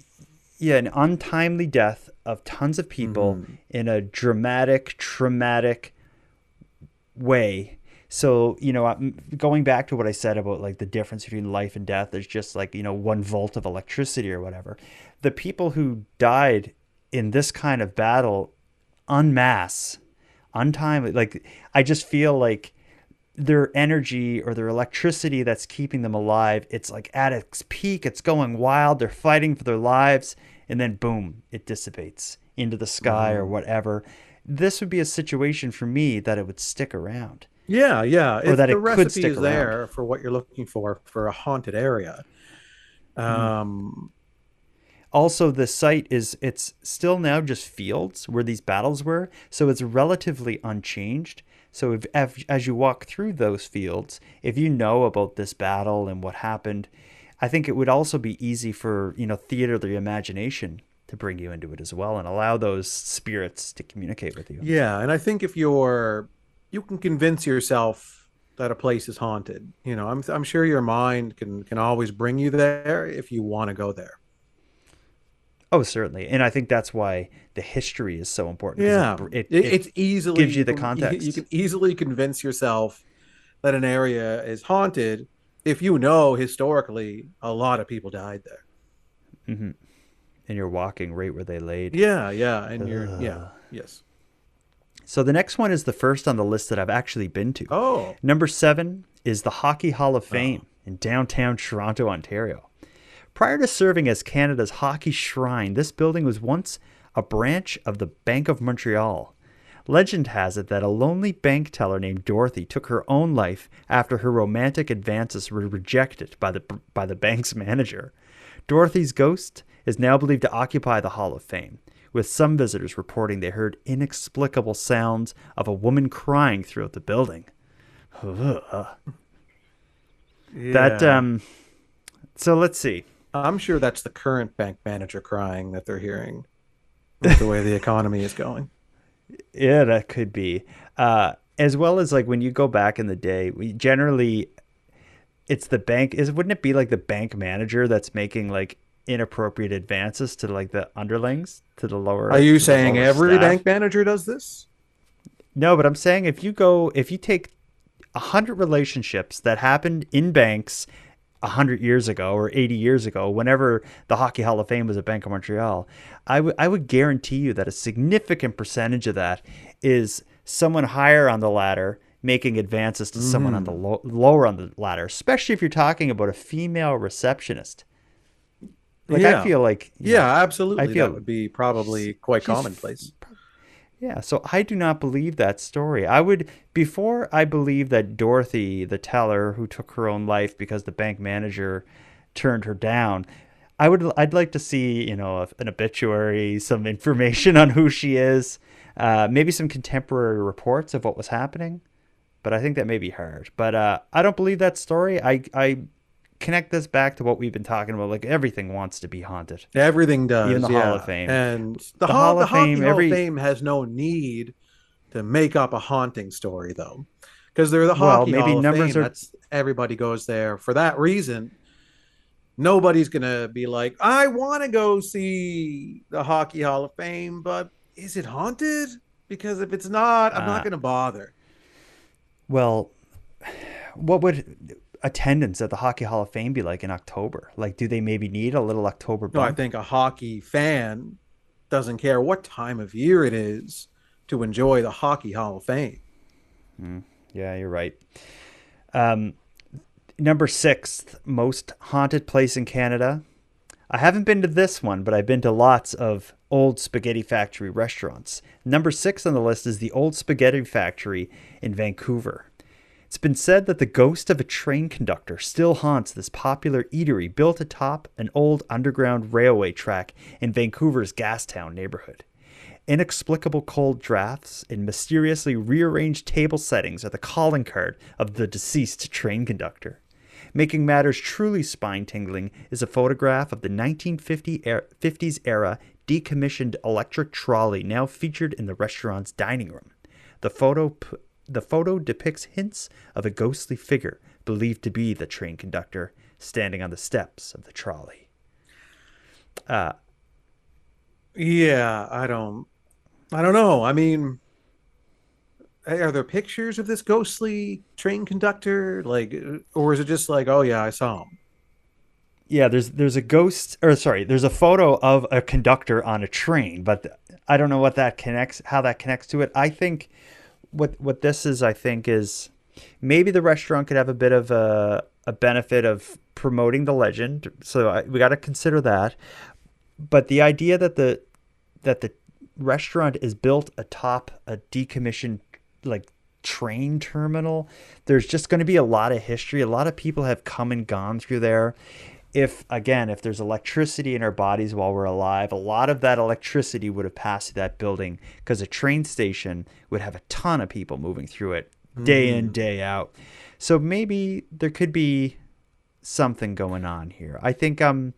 yeah, an untimely death of tons of people Mm-hmm. in a dramatic, traumatic way. So, you know, going back to what I said about like the difference between life and death, there's just like, you know, one volt of electricity or whatever. The people who died in this kind of battle, unmass, untimely, like, I just feel like their energy or their electricity that's keeping them alive, it's like at its peak, it's going wild, they're fighting for their lives, and then boom, it dissipates into the sky or Mhm. whatever. This would be a situation for me that it would stick around. Yeah, yeah. Or If that the it could recipe stick is there for what you're looking for for a haunted area. Um, Also, the site is it's still now just fields where these battles were, so it's relatively unchanged. So if, if as you walk through those fields, if you know about this battle and what happened, I think it would also be easy for you know theater the imagination to bring you into it as well and allow those spirits to communicate with you. yeah, and I think if you're you can convince yourself that a place is haunted. You know, I'm I'm sure your mind can can always bring you there if you want to go there. Oh, certainly, and I think that's why the history is so important. Yeah, it, it, it, it it's easily gives you the context. You, can easily convince yourself that an area is haunted if you know historically a lot of people died there. hmm And you're walking right where they laid. Yeah, yeah, and you're yeah, yes. So the next one is the first on the list that I've actually been to. Oh. Number seven is the Hockey Hall of oh. Fame in downtown Toronto, Ontario. Prior to serving as Canada's hockey shrine, this building was once a branch of the Bank of Montreal. Legend has it that a lonely bank teller named Dorothy took her own life after her romantic advances were rejected by the by the bank's manager. Dorothy's ghost is now believed to occupy the Hall of Fame, with some visitors reporting they heard inexplicable sounds of a woman crying throughout the building. Ugh. That um so let's see. I'm sure that's the current bank manager crying that they're hearing with the way the economy is going. Yeah, that could be. Uh, as well as like when you go back in the day, we generally it's the bank is wouldn't it be like the bank manager that's making like inappropriate advances to like the underlings to the lower Are you saying every staff? bank manager does this? No, but I'm saying if you go if you take a hundred relationships that happened in banks a hundred years ago or eighty years ago, whenever the Hockey Hall of Fame was at Bank of Montreal, I would I would guarantee you that a significant percentage of that is someone higher on the ladder making advances to someone on the Mm. lo- lower on the ladder, especially if you're talking about a female receptionist. Like I feel like Yeah, know, absolutely. I feel that would be probably quite commonplace. yeah, so I do not believe that story. I would before I believe that Dorothy, the teller who took her own life because the bank manager turned her down, I would I'd like to see, you know, an obituary, some information on who she is, uh, maybe some contemporary reports of what was happening. but I think that may be hard. But uh, I don't believe that story. I I connect this back to what we've been talking about. Like everything wants to be haunted. Everything does. Even the yeah. Hall of Fame. And the, The Hall, Hall of Fame, Hall every- of Fame has no need to make up a haunting story, though, because they're the Well, Hockey maybe Hall of numbers Fame. are- That's everybody goes there for that reason. Nobody's gonna be like, I want to go see the Hockey Hall of Fame, but is it haunted? Because if it's not, I'm Uh, not gonna bother. Well, what would attendance at the Hockey Hall of Fame be like in October? Like, do they maybe need a little October No, I think a hockey fan doesn't care what time of year it is to enjoy the Hockey Hall of Fame. Mm, yeah, you're right. Um, number sixth most haunted place in Canada. I haven't been to this one, but I've been to lots of old spaghetti factory restaurants. Number six on the list is the Old Spaghetti Factory in Vancouver. It's been said that the ghost of a train conductor still haunts this popular eatery built atop an old underground railway track in Vancouver's Gastown neighborhood. Inexplicable cold drafts and mysteriously rearranged table settings are the calling card of the deceased train conductor. Making matters truly spine tingling is a photograph of the 1950s er, era decommissioned electric trolley now featured in the restaurant's dining room. The photo, p- the photo depicts hints of a ghostly figure believed to be the train conductor standing on the steps of the trolley. Uh, Yeah, I don't I don't know. I mean are there pictures of this ghostly train conductor like or is it just like, oh yeah, I saw him? Yeah, there's there's a ghost or sorry, there's a photo of a conductor on a train, but I don't know what that connects how that connects to it. I think what what this is I think is maybe the restaurant could have a bit of a a benefit of promoting the legend. So I, we got to consider that. But the idea that the that the restaurant is built atop a decommissioned like train terminal, there's just going to be a lot of history. A lot of people have come and gone through there. If again, if there's electricity in our bodies while we're alive, a lot of that electricity would have passed through that building because a train station would have a ton of people moving through it day in, Mhm. day out. So maybe there could be something going on here. I think I'm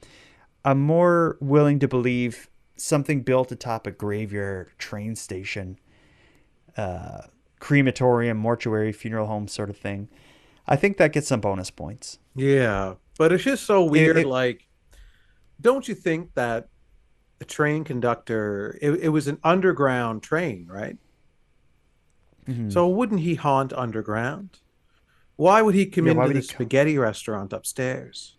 I'm more willing to believe something built atop a graveyard train station, uh, crematorium, mortuary, funeral home sort of thing. I think that gets some bonus points. Yeah, but it's just so weird. it- like, don't you think that the train conductor? It, it was an underground train, right? Mhm. So wouldn't he haunt underground? Why would he come Yeah, into the spaghetti restaurant upstairs?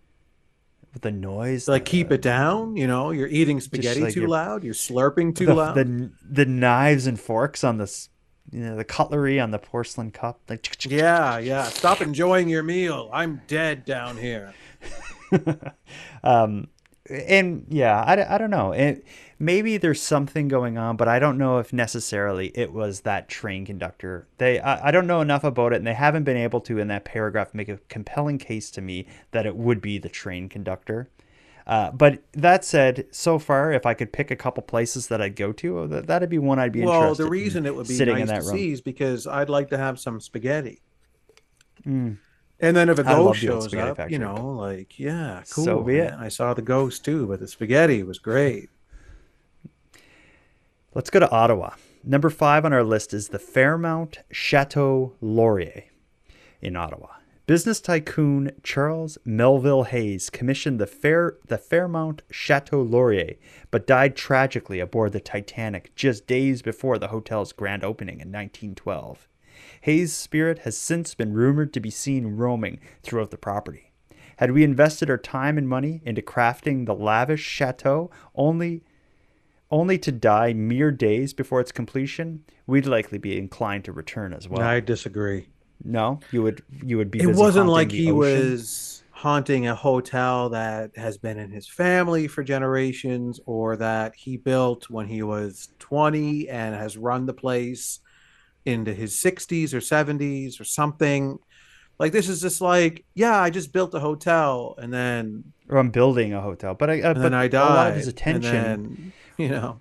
With the noise, Like, keep it down. You know, you're eating spaghetti like too loud. You're slurping too the, loud. The the knives and forks on this, you know, the cutlery on the porcelain cup. Like, Yeah, yeah. Stop enjoying your meal. I'm dead down here. um, and yeah, I, I don't know. It, maybe there's something going on, but I don't know if necessarily it was that train conductor. They, I, I don't know enough about it, and they haven't been able to in that paragraph make a compelling case to me that it would be the train conductor. Uh, but that said, so far, if I could pick a couple places that I'd go to, that, that'd be one I'd be Well, interested. Well, the reason it would be sitting nice in that to room. see is because I'd like to have some spaghetti. Mm. And then if a ghost shows up, factory. you know, like, yeah, cool. So be it. I saw the ghost too, but the spaghetti was great. Let's go to Ottawa. Number five on our list is the Fairmont Chateau Laurier in Ottawa. Business tycoon Charles Melville Hays commissioned the Fair the Fairmont Chateau Laurier, but died tragically aboard the Titanic just days before the hotel's grand opening in 1912. Hays' spirit has since been rumored to be seen roaming throughout the property. Had we invested our time and money into crafting the lavish chateau only only to die mere days before its completion, we'd likely be inclined to return as well. I disagree. No, you would you would be. It wasn't like he ocean? was haunting a hotel that has been in his family for generations or that he built when he was 20 and has run the place into his 60s or 70s or something. Like this is just like, yeah, I just built a hotel and then Or I'm building a hotel, but I uh, and but then I died. A lot of his and attention. then, you know,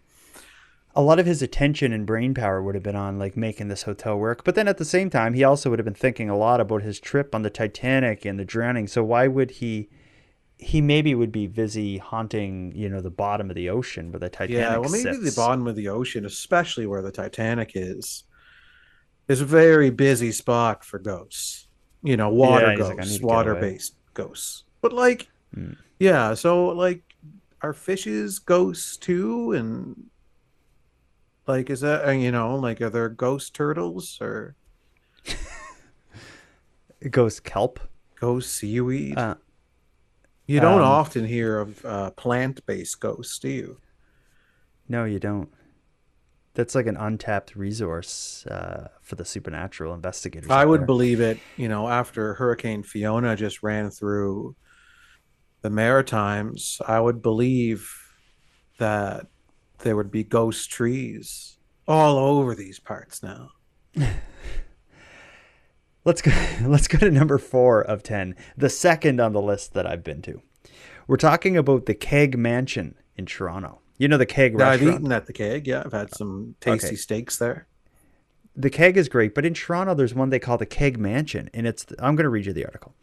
a lot of his attention and brain power would have been on like making this hotel work. But then at the same time, he also would have been thinking a lot about his trip on the Titanic and the drowning. So why would he? He maybe would be busy haunting, you know, the bottom of the ocean where the Titanic. Yeah, well, maybe sits. the bottom of the ocean, especially where the Titanic is, is a very busy spot for ghosts. You know, water Yeah, like, ghosts, away. water-based ghosts. But like, Hmm. yeah, so like, are fishes ghosts too? And like, is that uh, you know, like, are there ghost turtles or Ghost kelp, ghost seaweed? Uh, you don't um, often hear of uh, plant-based ghosts, do you? No, you don't. That's like an untapped resource uh, for the supernatural investigators. I would there. believe it, you know, after Hurricane Fiona just ran through the Maritimes, I would believe that there would be ghost trees all over these parts now. Let's go. Let's go to number four of ten, the second on the list that I've been to. We're talking about the Keg Mansion in Toronto. You know the Keg I've restaurant. eaten at the keg. Yeah, I've had some tasty Okay. steaks there. The Keg is great, but in Toronto, there's one they call the Keg Mansion, and it's. I'm going to read you the article.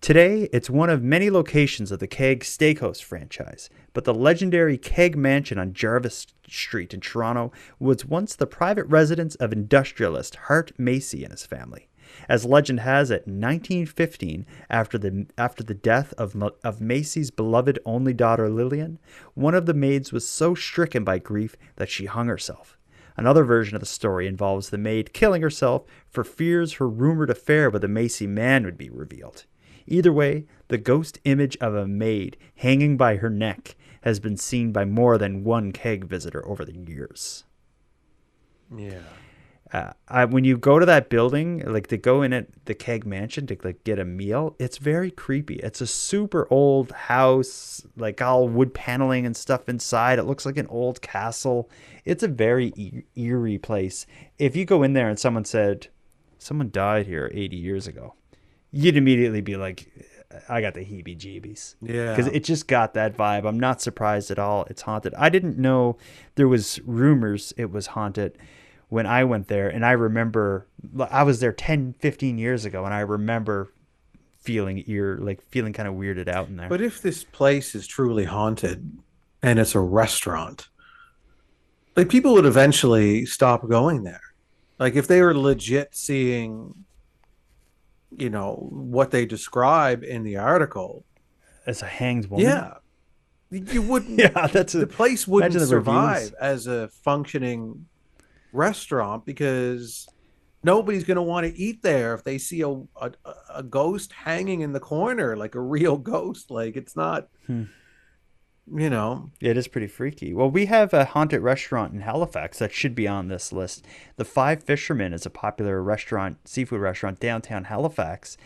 Today, it's one of many locations of the Keg Steakhouse franchise, but the legendary Keg Mansion on Jarvis Street in Toronto was once the private residence of industrialist Hart Massey and his family. As legend has it, 1915, after the after the death of of Massey's beloved only daughter Lillian, one of the maids was so stricken by grief that she hung herself. Another version of the story involves the maid killing herself for fears her rumored affair with a Massey man would be revealed. Either way, the ghost image of a maid hanging by her neck has been seen by more than one keg visitor over the years. Yeah. Uh, I, when you go to that building, like to go in at the keg mansion to like get a meal, it's very creepy. It's a super old house, like all wood paneling and stuff inside. It looks like an old castle. It's a very e- eerie place. If you go in there and someone said, "Someone died here 80 years ago," you'd immediately be like, "I got the heebie-jeebies." Yeah. because it just got that vibe. I'm not surprised at all. It's haunted. I didn't know there was rumors it was haunted when I went there and I remember I was there 10 15 years ago and I remember feeling ear like feeling kind of weirded out in there. But if this place is truly haunted and it's a restaurant, like people would eventually stop going there. Like if they were legit seeing, you know, what they describe in the article, as a hanged woman. yeah, you wouldn't. Yeah, that's a- the place wouldn't survive reviews. as a functioning restaurant because nobody's going to want to eat there if they see a, a a ghost hanging in the corner like a real ghost. Like it's not, Hmm. you know. It is pretty freaky. Well, we have a haunted restaurant in Halifax that should be on this list. The Five Fishermen is a popular restaurant, seafood restaurant downtown Halifax,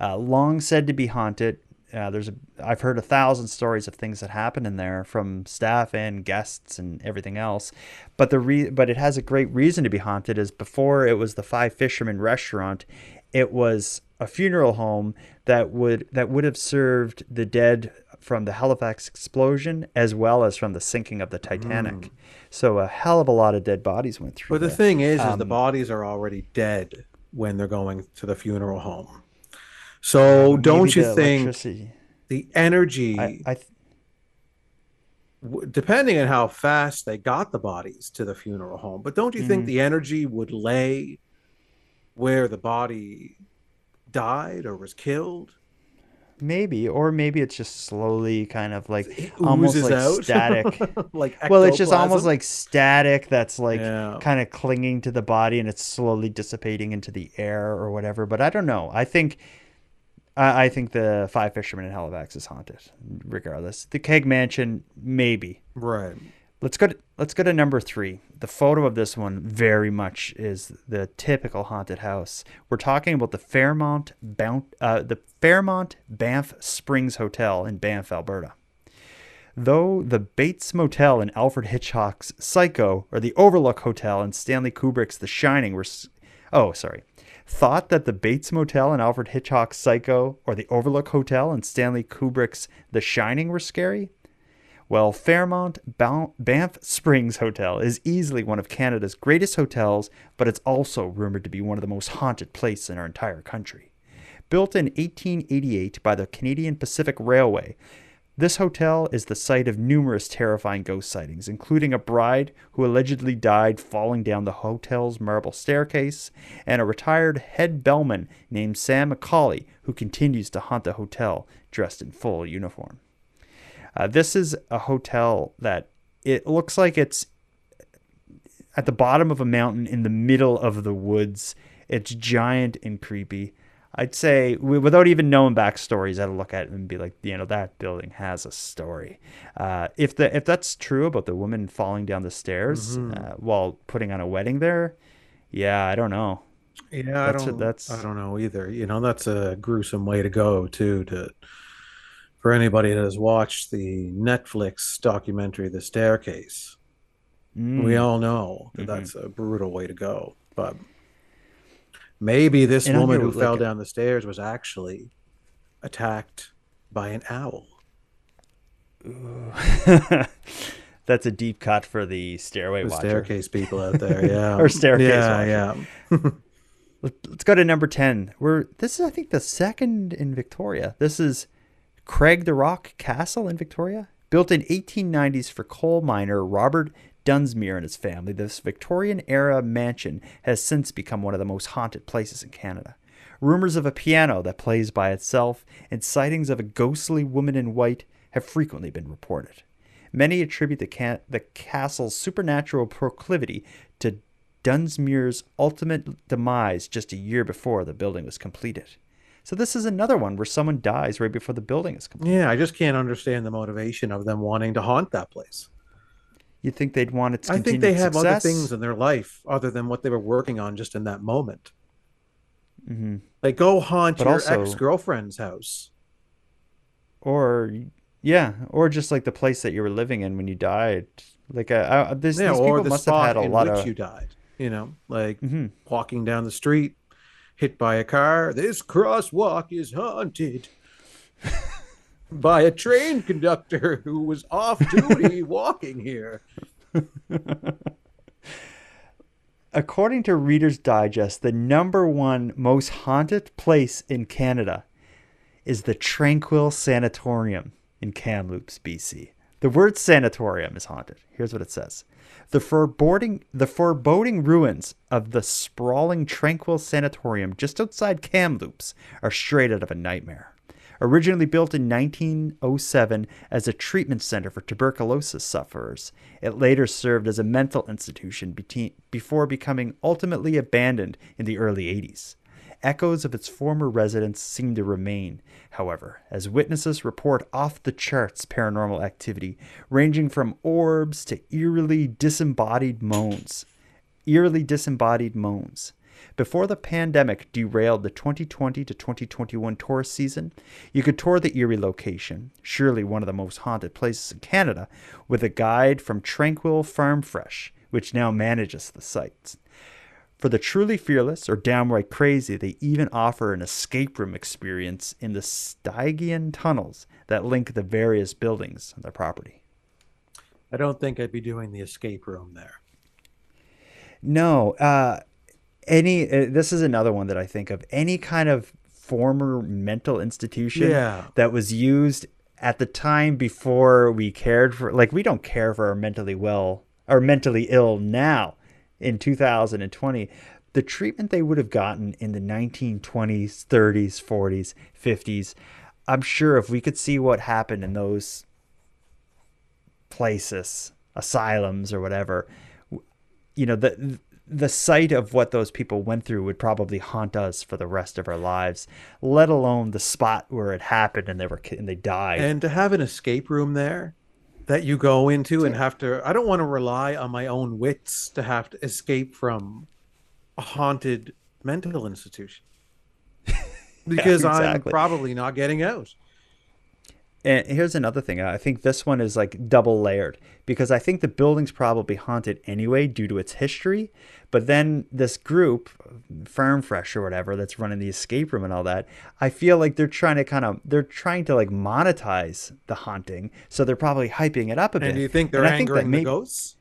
uh, long said to be haunted. Uh, there's a, I've heard a thousand stories of things that happen in there from staff and guests and everything else, but the re- but it has a great reason to be haunted. Is before it was the Five Fishermen restaurant, it was a funeral home that would that would have served the dead from the Halifax explosion as well as from the sinking of the Titanic. So a hell of a lot of dead bodies went through. But the there. thing is, is the Um, bodies are already dead when they're going to the funeral home. So maybe don't you the think the energy, I, I th- w- depending on how fast they got the bodies to the funeral home, but don't you think Mhm. the energy would lay where the body died or was killed? maybe, or maybe it's just slowly kind of like almost like out? static. Like well, it's just almost like static that's like Yeah. kind of clinging to the body and it's slowly dissipating into the air or whatever. But I don't know. I think. I I think the Five Fishermen in Halifax is haunted, regardless. The Keg Mansion, maybe. Right. Let's go. To, let's go to number three. The photo of this one very much is the typical haunted house. We're talking about the Fairmont Bount, uh, the Fairmont Banff Springs Hotel in Banff, Alberta. Though the Bates Motel in Alfred Hitchcock's Psycho or the Overlook Hotel in Stanley Kubrick's The Shining were, oh sorry, thought that the Bates Motel in Alfred Hitchcock's Psycho or the Overlook Hotel in Stanley Kubrick's The Shining were scary. Well, Fairmont Banff Springs Hotel is easily one of Canada's greatest hotels, but it's also rumored to be one of the most haunted places in our entire country. Built in 1888 by the Canadian Pacific Railway, this hotel is the site of numerous terrifying ghost sightings, including a bride who allegedly died falling down the hotel's marble staircase, and a retired head bellman named Sam McAuley who continues to haunt the hotel dressed in full uniform. Uh, this is a hotel that it looks like it's at the bottom of a mountain in the middle of the woods. It's giant and creepy. I'd say without even knowing backstories, I'd look at it and be like, you know, that building has a story. Uh, if the if that's true about the woman falling down the stairs mm-hmm. uh, while putting on a wedding there, yeah, I don't know. Yeah, that's I don't. A, that's I don't know either. You know, that's a gruesome way to go too. To for anybody that has watched the Netflix documentary, The Staircase, mm. we all know that mm-hmm. that's a brutal way to go. But Maybe this and woman who like fell down the stairs was actually attacked by an owl. That's a deep cut for the stairway the watcher. staircase people out there, yeah, or staircase. Yeah, watcher. yeah. Let's go to number ten. We're this is I think the second in Victoria. This is Craigdarroch Castle in Victoria, built in 1890s for coal miner Robert Dunsmuir and his family, this Victorian era mansion has since become one of the most haunted places in Canada. Rumors of a piano that plays by itself and sightings of a ghostly woman in white have frequently been reported. Many attribute the, ca- the castle's supernatural proclivity to Dunsmuir's ultimate demise just a year before the building was completed. So this is another one where someone dies right before the building is completed. Yeah, I just can't understand the motivation of them wanting to haunt that place. You think they'd want its? I think they have success? other things in their life other than what they were working on just in that moment. Mm-hmm. They go haunt but your also, ex girlfriend's house, or yeah, or just like the place that you were living in when you died. Like uh, uh this, yeah, these people the must have had a lot of you died. You know, like mm-hmm. walking down the street, hit by a car. This crosswalk is haunted. by a train conductor who was off duty walking here. According to Reader's Digest, the number one most haunted place in Canada is the Tranquille Sanatorium in Kamloops, BC. The word sanatorium is haunted. Here's what it says. The foreboding, the foreboding ruins of the sprawling Tranquille Sanatorium just outside Kamloops are straight out of a nightmare. Originally built in 1907 as a treatment center for tuberculosis sufferers, it later served as a mental institution before becoming ultimately abandoned in the early 80s. Echoes of its former residents seem to remain, however, as witnesses report off the charts paranormal activity, ranging from orbs to eerily disembodied moans. Eerily disembodied moans. Before the pandemic derailed the 2020 to 2021 tourist season, you could tour the eerie location, surely one of the most haunted places in Canada, with a guide from Tranquille Farm Fresh, which now manages the site. For the truly fearless or downright crazy, they even offer an escape room experience in the Stygian tunnels that link the various buildings on their property. I don't think I'd be doing the escape room there. No, uh, any uh, this is another one that I think of any kind of former mental institution yeah. that was used at the time before we cared for like we don't care for our mentally well or mentally ill now in 2020 the treatment they would have gotten in the 1920s 30s 40s 50s i'm sure if we could see what happened in those places asylums or whatever you know the the sight of what those people went through would probably haunt us for the rest of our lives, let alone the spot where it happened and they were and they died. And to have an escape room there that you go into and have to I don't want to rely on my own wits to have to escape from a haunted mental institution. because yeah, exactly. I'm probably not getting out. And here's another thing. I think this one is like double layered because I think the building's probably haunted anyway due to its history. But then this group, Firm Fresh or whatever, that's running the escape room and all that, I feel like they're trying to kind of they're trying to like monetize the haunting. So they're probably hyping it up a bit. And do you think they're And I think angering the ghosts?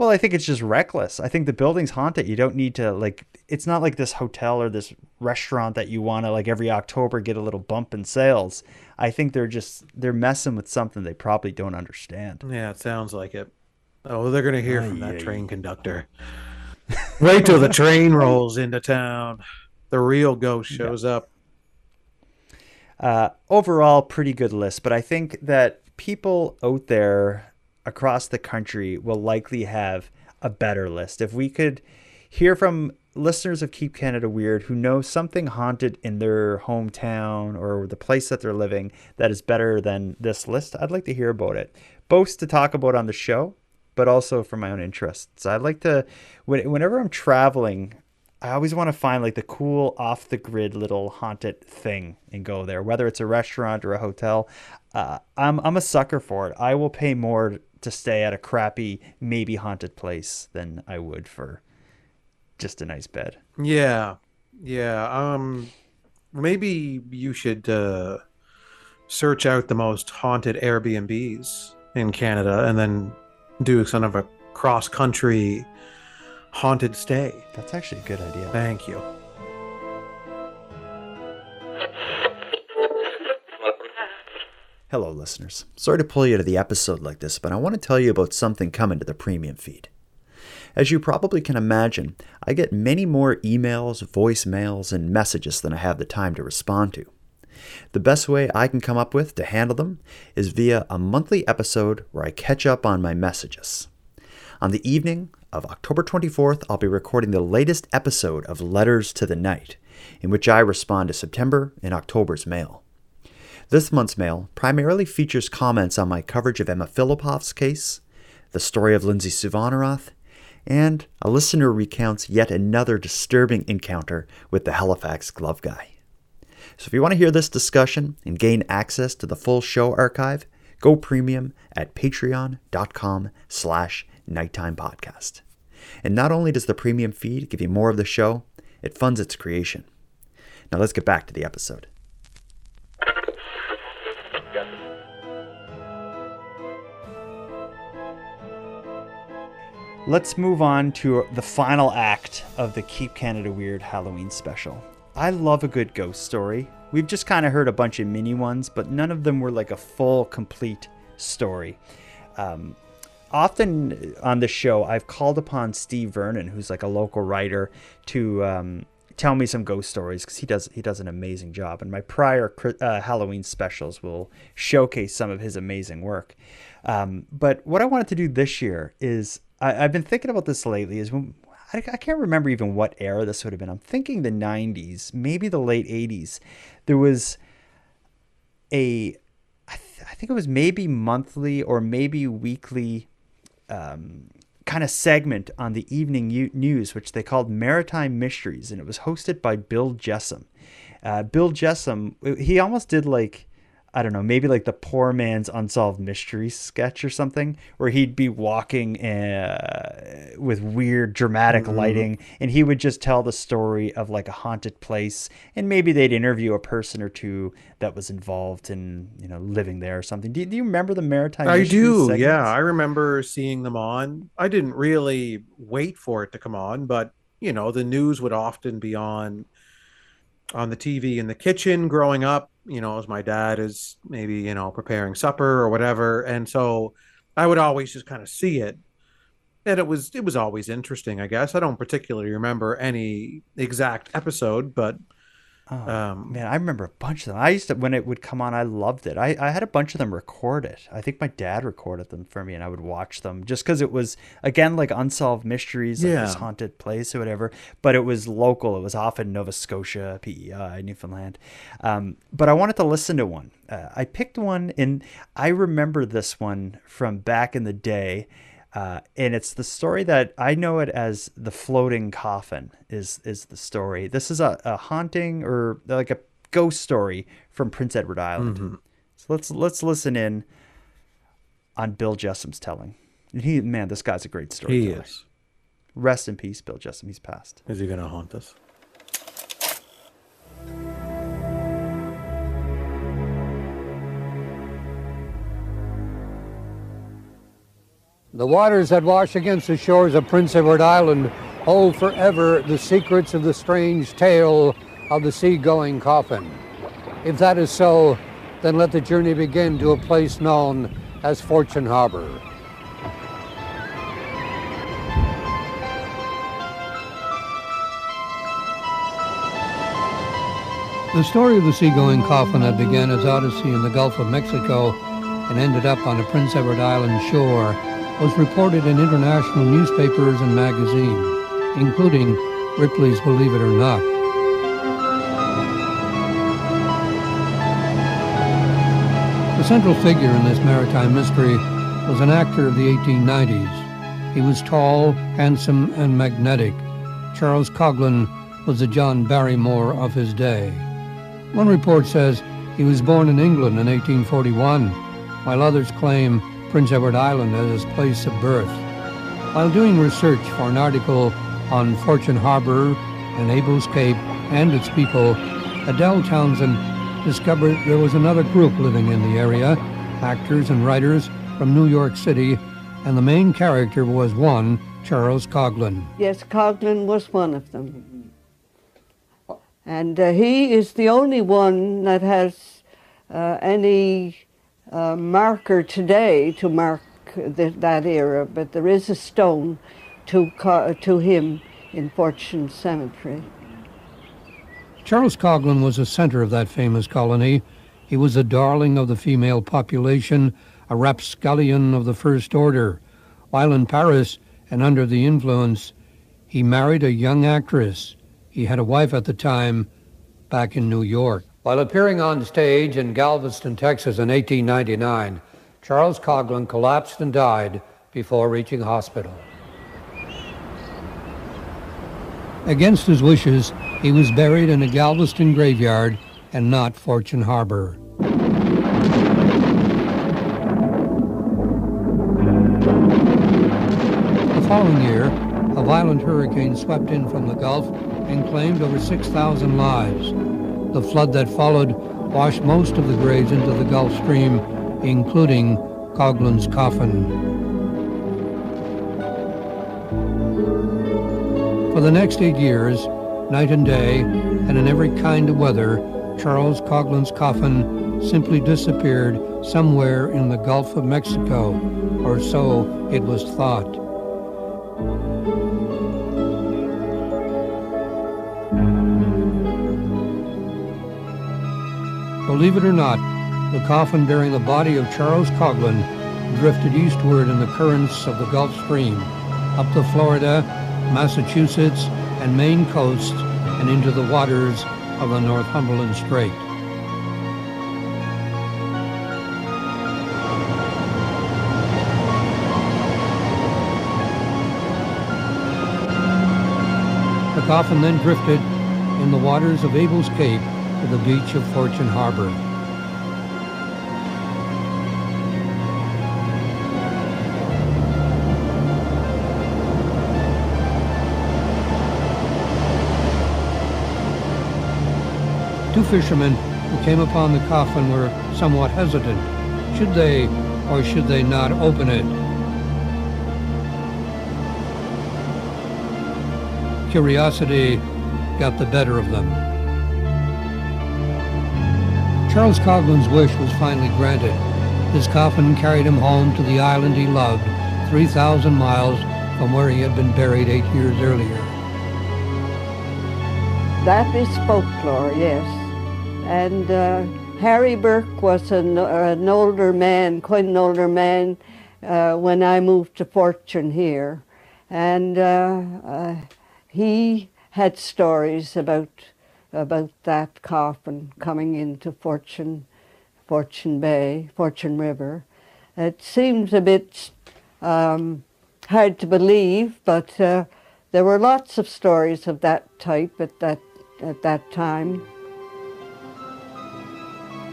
well, I think it's just reckless. I think the building's haunted. You don't need to like. It's not like this hotel or this restaurant that you want to like every October get a little bump in sales. I think they're just they're messing with something they probably don't understand. Yeah, it sounds like it. Oh, they're gonna hear from that train conductor. Wait till the train rolls into town. The real ghost shows up. Uh, overall, pretty good list, but I think that people out there across the country will likely have a better list. If we could hear from listeners of Keep Canada Weird who know something haunted in their hometown or the place that they're living that is better than this list, I'd like to hear about it. Both to talk about on the show, but also for my own interests. I'd like to, whenever I'm traveling, I always want to find like the cool off the grid little haunted thing and go there, whether it's a restaurant or a hotel. Uh, I'm I'm a sucker for it. I will pay more to stay at a crappy, maybe haunted place than I would for just a nice bed. Yeah, yeah. Um, maybe you should uh, search out the most haunted Airbnbs in Canada, and then do some of a cross country haunted stay. That's actually a good idea. Thank you. Hello, listeners. Sorry to pull you to the episode like this, but I want to tell you about something coming to the premium feed. As you probably can imagine, I get many more emails, voicemails, and messages than I have the time to respond to. The best way I can come up with to handle them is via a monthly episode where I catch up on my messages. On the evening of October 24th, I'll be recording the latest episode of Letters to the Night, in which I respond to September and October's mail. This month's mail primarily features comments on my coverage of Emma Fillipoff's case, the story of Lindsay Suvanarath, and a listener recounts yet another disturbing encounter with the Halifax glove guy. So if you want to hear this discussion and gain access to the full show archive, go premium at patreon.com slash nighttime podcast. And not only does the premium feed give you more of the show, it funds its creation. Now let's get back to the episode. Let's move on to the final act of the Keep Canada Weird Halloween special. I love a good ghost story. We've just kind of heard a bunch of mini ones, but none of them were like a full, complete story. Um, often on the show, I've called upon Steve Vernon, who's like a local writer, to um, tell me some ghost stories because he does he does an amazing job. And my prior uh, Halloween specials will showcase some of his amazing work. Um, but what I wanted to do this year is I, I've been thinking about this lately. Is when I, I can't remember even what era this would have been. I'm thinking the 90s, maybe the late 80s. There was a I, th- I think it was maybe monthly or maybe weekly um, kind of segment on the evening u- news, which they called Maritime Mysteries, and it was hosted by Bill Jessome. Uh, Bill Jessome, he almost did like, I don't know, maybe like the poor man's unsolved mystery sketch or something, where he'd be walking uh, with weird dramatic Mhm. lighting, and he would just tell the story of like a haunted place, and maybe they'd interview a person or two that was involved in you know living there or something. Do you, do you remember the Maritime? I do. segments? Yeah, I remember seeing them on. I didn't really wait for it to come on, but you know, the news would often be on on the TV in the kitchen growing up, you know, as my dad is maybe, you know, preparing supper or whatever. And so I would always just kind of see it. And it was it was always interesting, I guess. I don't particularly remember any exact episode, but Oh, um man, I remember a bunch of them. I used to when it would come on, I loved it. I, I had a bunch of them recorded. I think my dad recorded them for me, and I would watch them just because it was again like unsolved mysteries, like this haunted place or whatever. But it was local. It was often Nova Scotia, PEI, Newfoundland. Um, but I wanted to listen to one. Uh, I picked one, and I remember this one from back in the day. Uh, and it's the story that I know it as the floating coffin is is the story. This is a, a haunting or like a ghost story from Prince Edward Island. Mhm. So let's let's listen in on Bill Jessome's telling. And he man, this guy's a great story. He is. Rest in peace, Bill Jessum. He's passed. Is he going to haunt us? The waters that wash against the shores of Prince Edward Island hold forever the secrets of the strange tale of the seagoing coffin. If that is so, then let the journey begin to a place known as Fortune Harbor. The story of the seagoing coffin that began its odyssey in the Gulf of Mexico and ended up on the Prince Edward Island shore was reported in international newspapers and magazines, including Ripley's Believe It or Not. The central figure in this maritime mystery was an actor of the 1890s. He was tall, handsome, and magnetic. Charles Coghlan was the John Barrymore of his day. One report says he was born in England in 1841, while others claim Prince Edward Island as his place of birth. While doing research for an article on Fortune Harbor and Abel's Cape and its people, Adele Townsend discovered there was another group living in the area, actors and writers from New York City, and the main character was one, Charles Coghlan. Yes, Coghlan was one of them. And uh, he is the only one that has uh, any marker today to mark th that era, but there is a stone to, to him in Fortune Cemetery. Charles Coghlan was the center of that famous colony. He was a darling of the female population, a rapscallion of the first order. While in Paris and under the influence, he married a young actress. He had a wife at the time back in New York. While appearing on stage in Galveston, Texas in 1899, Charles Coghlan collapsed and died before reaching hospital. Against his wishes, he was buried in a Galveston graveyard and not Fortune Harbor. The following year, a violent hurricane swept in from the Gulf and claimed over 6,000 lives. The flood that followed washed most of the graves into the Gulf Stream, including Coghlan's coffin. For the next eight years, night and day, and in every kind of weather, Charles Coghlan's coffin simply disappeared somewhere in the Gulf of Mexico, or so it was thought. Believe it or not, the coffin bearing the body of Charles Coghlan drifted eastward in the currents of the Gulf Stream, up the Florida, Massachusetts, and Maine coasts, and into the waters of the Northumberland Strait. The coffin then drifted in the waters of Abel's Cape to the beach of Fortune Harbor. Two fishermen who came upon the coffin were somewhat hesitant. Should they or should they not open it? Curiosity got the better of them. Charles Coghlan's wish was finally granted. His coffin carried him home to the island he loved, 3,000 miles from where he had been buried eight years earlier. That is folklore, yes. And uh, Harry Burke was an, an, older man, quite an older man, uh, when I moved to Fortune here. And uh, uh he had stories about about that coffin coming into Fortune, Fortune Bay, Fortune River. It seems a bit um, hard to believe, but uh, there were lots of stories of that type at that, at that time.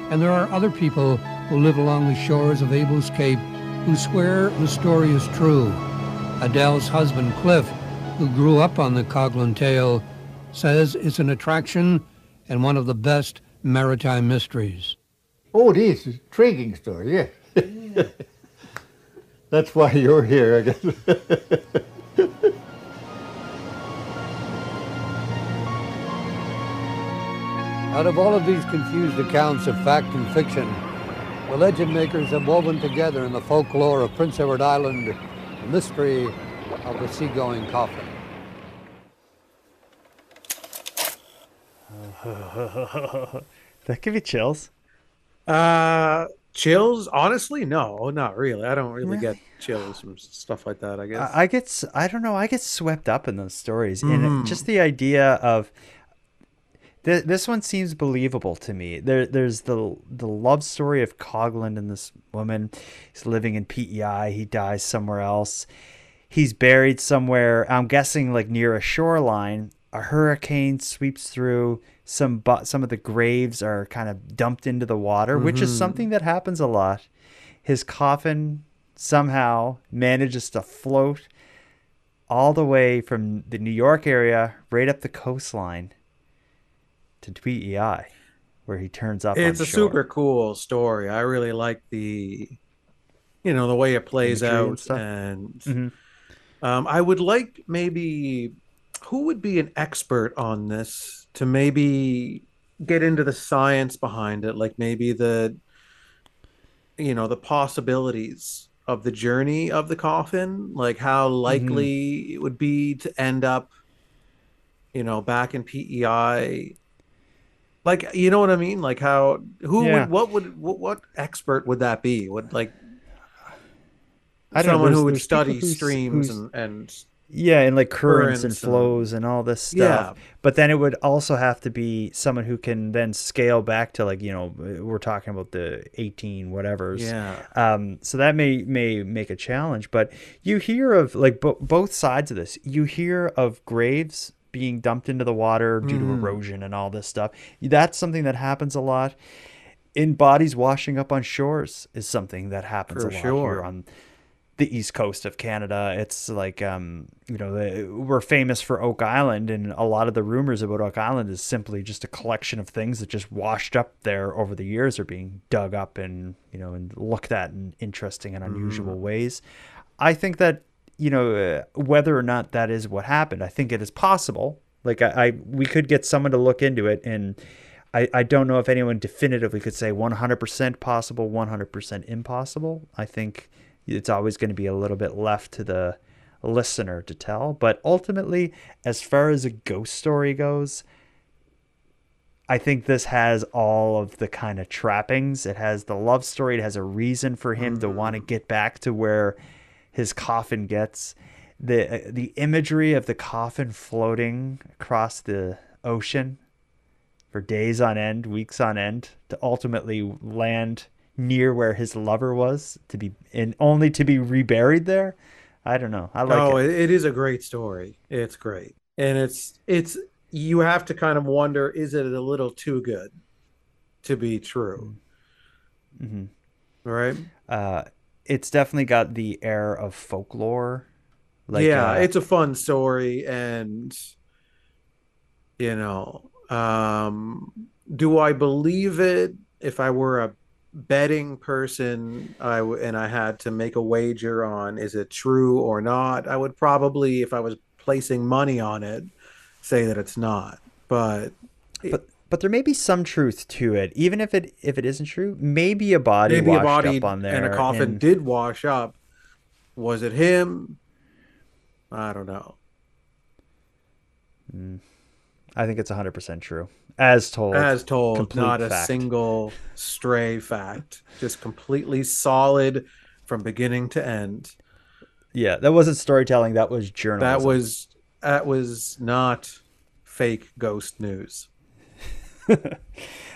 And there are other people who live along the shores of Abel's Cape who swear the story is true. Adele's husband, Cliff, who grew up on the Coghlan tale, says it's an attraction and one of the best maritime mysteries. Oh, it is. It's a intriguing story, yes. That's why you're here, I guess. Out of all of these confused accounts of fact and fiction, the legend makers have woven together in the folklore of Prince Edward Island the mystery of the seagoing coffin. That give you chills. Uh, chills? Honestly, no, not really. I don't really get chills from stuff like that. I guess. I I get, I don't know, I get swept up in those stories, and Mhm. just the idea of th- this one seems believable to me. There, there's the the love story of Coghlan and this woman. He's living in PEI. He dies somewhere else. He's buried somewhere. I'm guessing like near a shoreline. A hurricane sweeps through. Some bu- some of the graves are kind of dumped into the water, which is Mhm. something that happens a lot. His coffin somehow manages to float all the way from the New York area right up the coastline to PEI, where he turns up. it's a shore. super cool story. I really like the, you know, the way it plays out, and, Mhm. um, I would like maybe who would be an expert on this to maybe get into the science behind it, like maybe the, you know, the possibilities of the journey of the coffin, like how likely mm-hmm. it would be to end up, you know, back in PEI like you know what i mean? Like how who Yeah. would what would what, what expert would that be? Would like I don't know, someone there's- who would study streams and and Yeah, and like currents, and currents and- flows and all this stuff. Yeah. But then it would also have to be someone who can then scale back to like, you know, we're talking about the 18 whatevers. Yeah. Um, so that may may make a challenge, but you hear of like bo- both sides of this. You hear of graves being dumped into the water due to Mhm. erosion and all this stuff. That's something that happens a lot. In bodies washing up on shores is something that happens For a lot sure. here on the east coast of Canada. It's like um, you know, the, we're famous for Oak Island, and a lot of the rumors about Oak Island is simply just a collection of things that just washed up there over the years, are being dug up and you know and looked at in interesting and unusual Mhm. ways. I think that you know uh, whether or not that is what happened. I think it is possible. Like I, I we could get someone to look into it and. I, I don't know if anyone definitively could say 100% possible, 100% impossible. I think it's always going to be a little bit left to the listener to tell. But ultimately, as far as a ghost story goes, I think this has all of the kind of trappings. It has the love story. It has a reason for him to hmm. want to get back to where his coffin gets. The uh, the imagery of the coffin floating across the ocean for days on end, weeks on end, to ultimately land near where his lover was, to be and only to be reburied there. I don't know. I like oh, it. it, is a great story. It's great, and it's it's you have to kind of wonder: is it a little too good to be true? Mm-hmm. Right? Uh, it's definitely got the air of folklore. Like, yeah, uh, it's a fun story, and you know, um, do I believe it? If I were a betting person, I w- and I had to make a wager on is it true or not, I would probably, if I was placing money on it, say that it's not. But but but there may be some truth to it, even if it if it isn't true. Maybe a body maybe a washed body up on there and a coffin and- did wash up. Was it him? I don't know. Mm. I think it's 100% true. As told. as told, not a single stray fact, just completely solid from beginning to end. Yeah, that wasn't storytelling. That was journalism. That was that was not fake ghost news.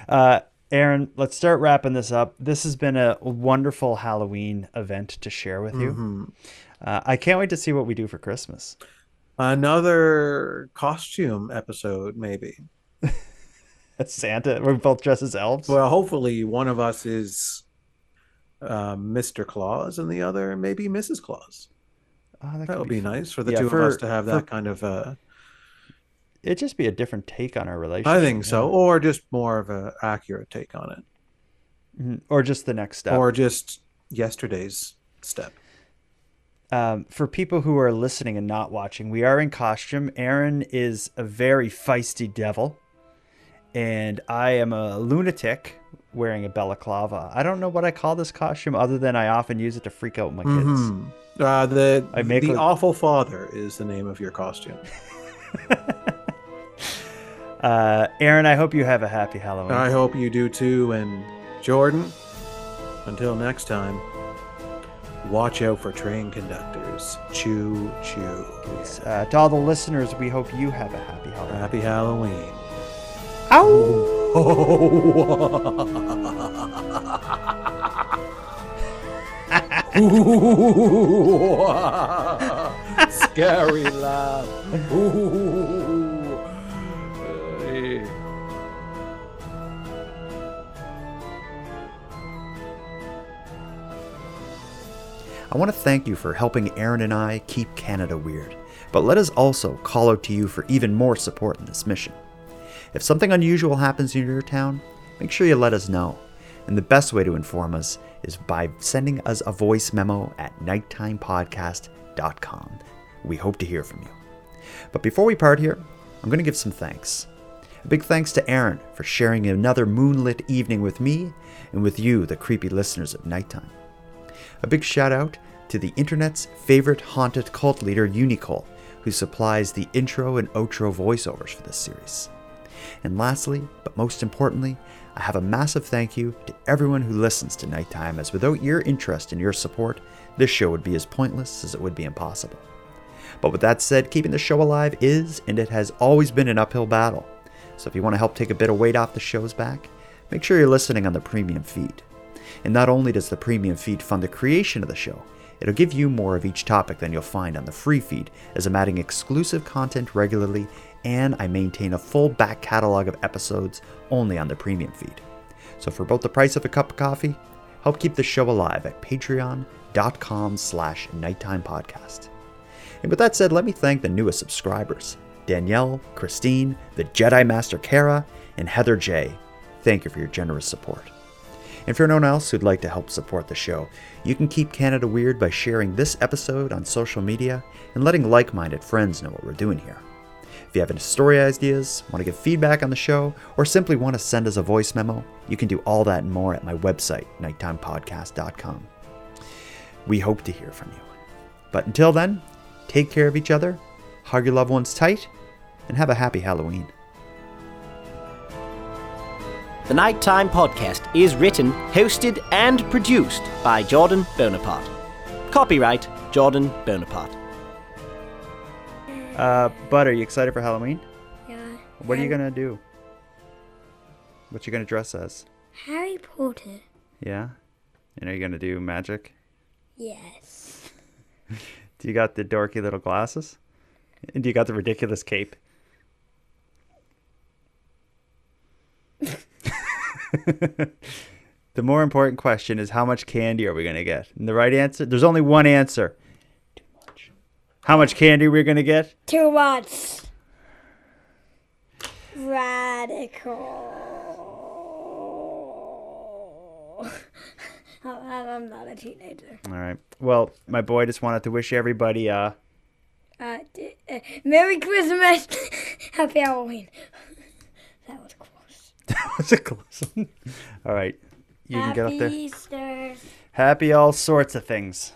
Uh, Aaron, let's start wrapping this up. This has been a wonderful Halloween event to share with you. Mhm. Uh, I can't wait to see what we do for Christmas. Another costume episode, maybe. Santa, We're both dress as elves. Well, hopefully one of us is uh, Mr. Claus, and the other maybe Mrs. Claus. Oh, that could would be be, nice for the Yeah, two for- of us to have for- that kind of. Uh, It'd just be a different take on our relationship. I think so, yeah. or just more of a accurate take on it, Mhm. Or just the next step. or just yesterday's step. um, for people who are listening and not watching, we are in costume. Aaron is a very feisty devil, and I am a lunatic wearing a balaclava. I don't know what I call this costume other than I often use it to freak out my kids. Mhm. Uh, the I make the like- awful father is the name of your costume. Uh, Aaron, I hope you have a happy Halloween. I hope you do too. And Jordan, until next time, watch out for train conductors. Choo choo. Uh, to all the listeners, we hope you have a happy Halloween. Happy Halloween. Scary laugh. Ooh. Hey. I want to thank you for helping Aaron and I keep Canada weird, but let us also call out to you for even more support in this mission. If something unusual happens in your town, make sure you let us know. And the best way to inform us is by sending us a voice memo at nighttimepodcast.com. We hope to hear from you. But before we part here, I'm going to give some thanks. A big thanks to Aaron for sharing another moonlit evening with me and with you, the creepy listeners of Nighttime. A big shout out to the internet's favorite haunted cult leader, Unicole, who supplies the intro and outro voiceovers for this series. And lastly, but most importantly, I have a massive thank you to everyone who listens to Nighttime, as without your interest and your support, this show would be as pointless as it would be impossible. But with that said, keeping the show alive is and it has always been an uphill battle. So if you want to help take a bit of weight off the show's back, make sure you're listening on the premium feed. And not only does the premium feed fund the creation of the show, it'll give you more of each topic than you'll find on the free feed, as I'm adding exclusive content regularly, and I maintain a full back catalog of episodes only on the premium feed. So for both the price of a cup of coffee, help keep the show alive at patreon.com slash nighttime podcast. And with that said, let me thank the newest subscribers Danielle, Christine, the Jedi Master Kara, and Heather J. Thank you for your generous support. And for anyone else who'd like to help support the show, you can keep Canada weird by sharing this episode on social media and letting like minded friends know what we're doing here. If you have any story ideas, want to give feedback on the show, or simply want to send us a voice memo, you can do all that and more at my website, nighttimepodcast.com. We hope to hear from you. But until then, take care of each other, hug your loved ones tight, and have a happy Halloween. The Nighttime Podcast is written, hosted, and produced by Jordan Bonaparte. Copyright Jordan Bonaparte. Uh, Bud, are you excited for Halloween? Yeah. What are you Um, gonna do? What you gonna dress as? Harry Potter. Yeah? And are you gonna do magic? Yes. Do you got the dorky little glasses? And do you got the ridiculous cape? the more important question is how much candy are we gonna get? And the right answer there's only one answer. How much candy we're gonna get? Too much. Radical. I'm not a teenager. Alright. Well, my boy just wanted to wish everybody uh Uh, uh, Merry Christmas. Happy Halloween. That was close. that was a close one. Alright. You can get up there. Happy there. Easter. Happy all sorts of things.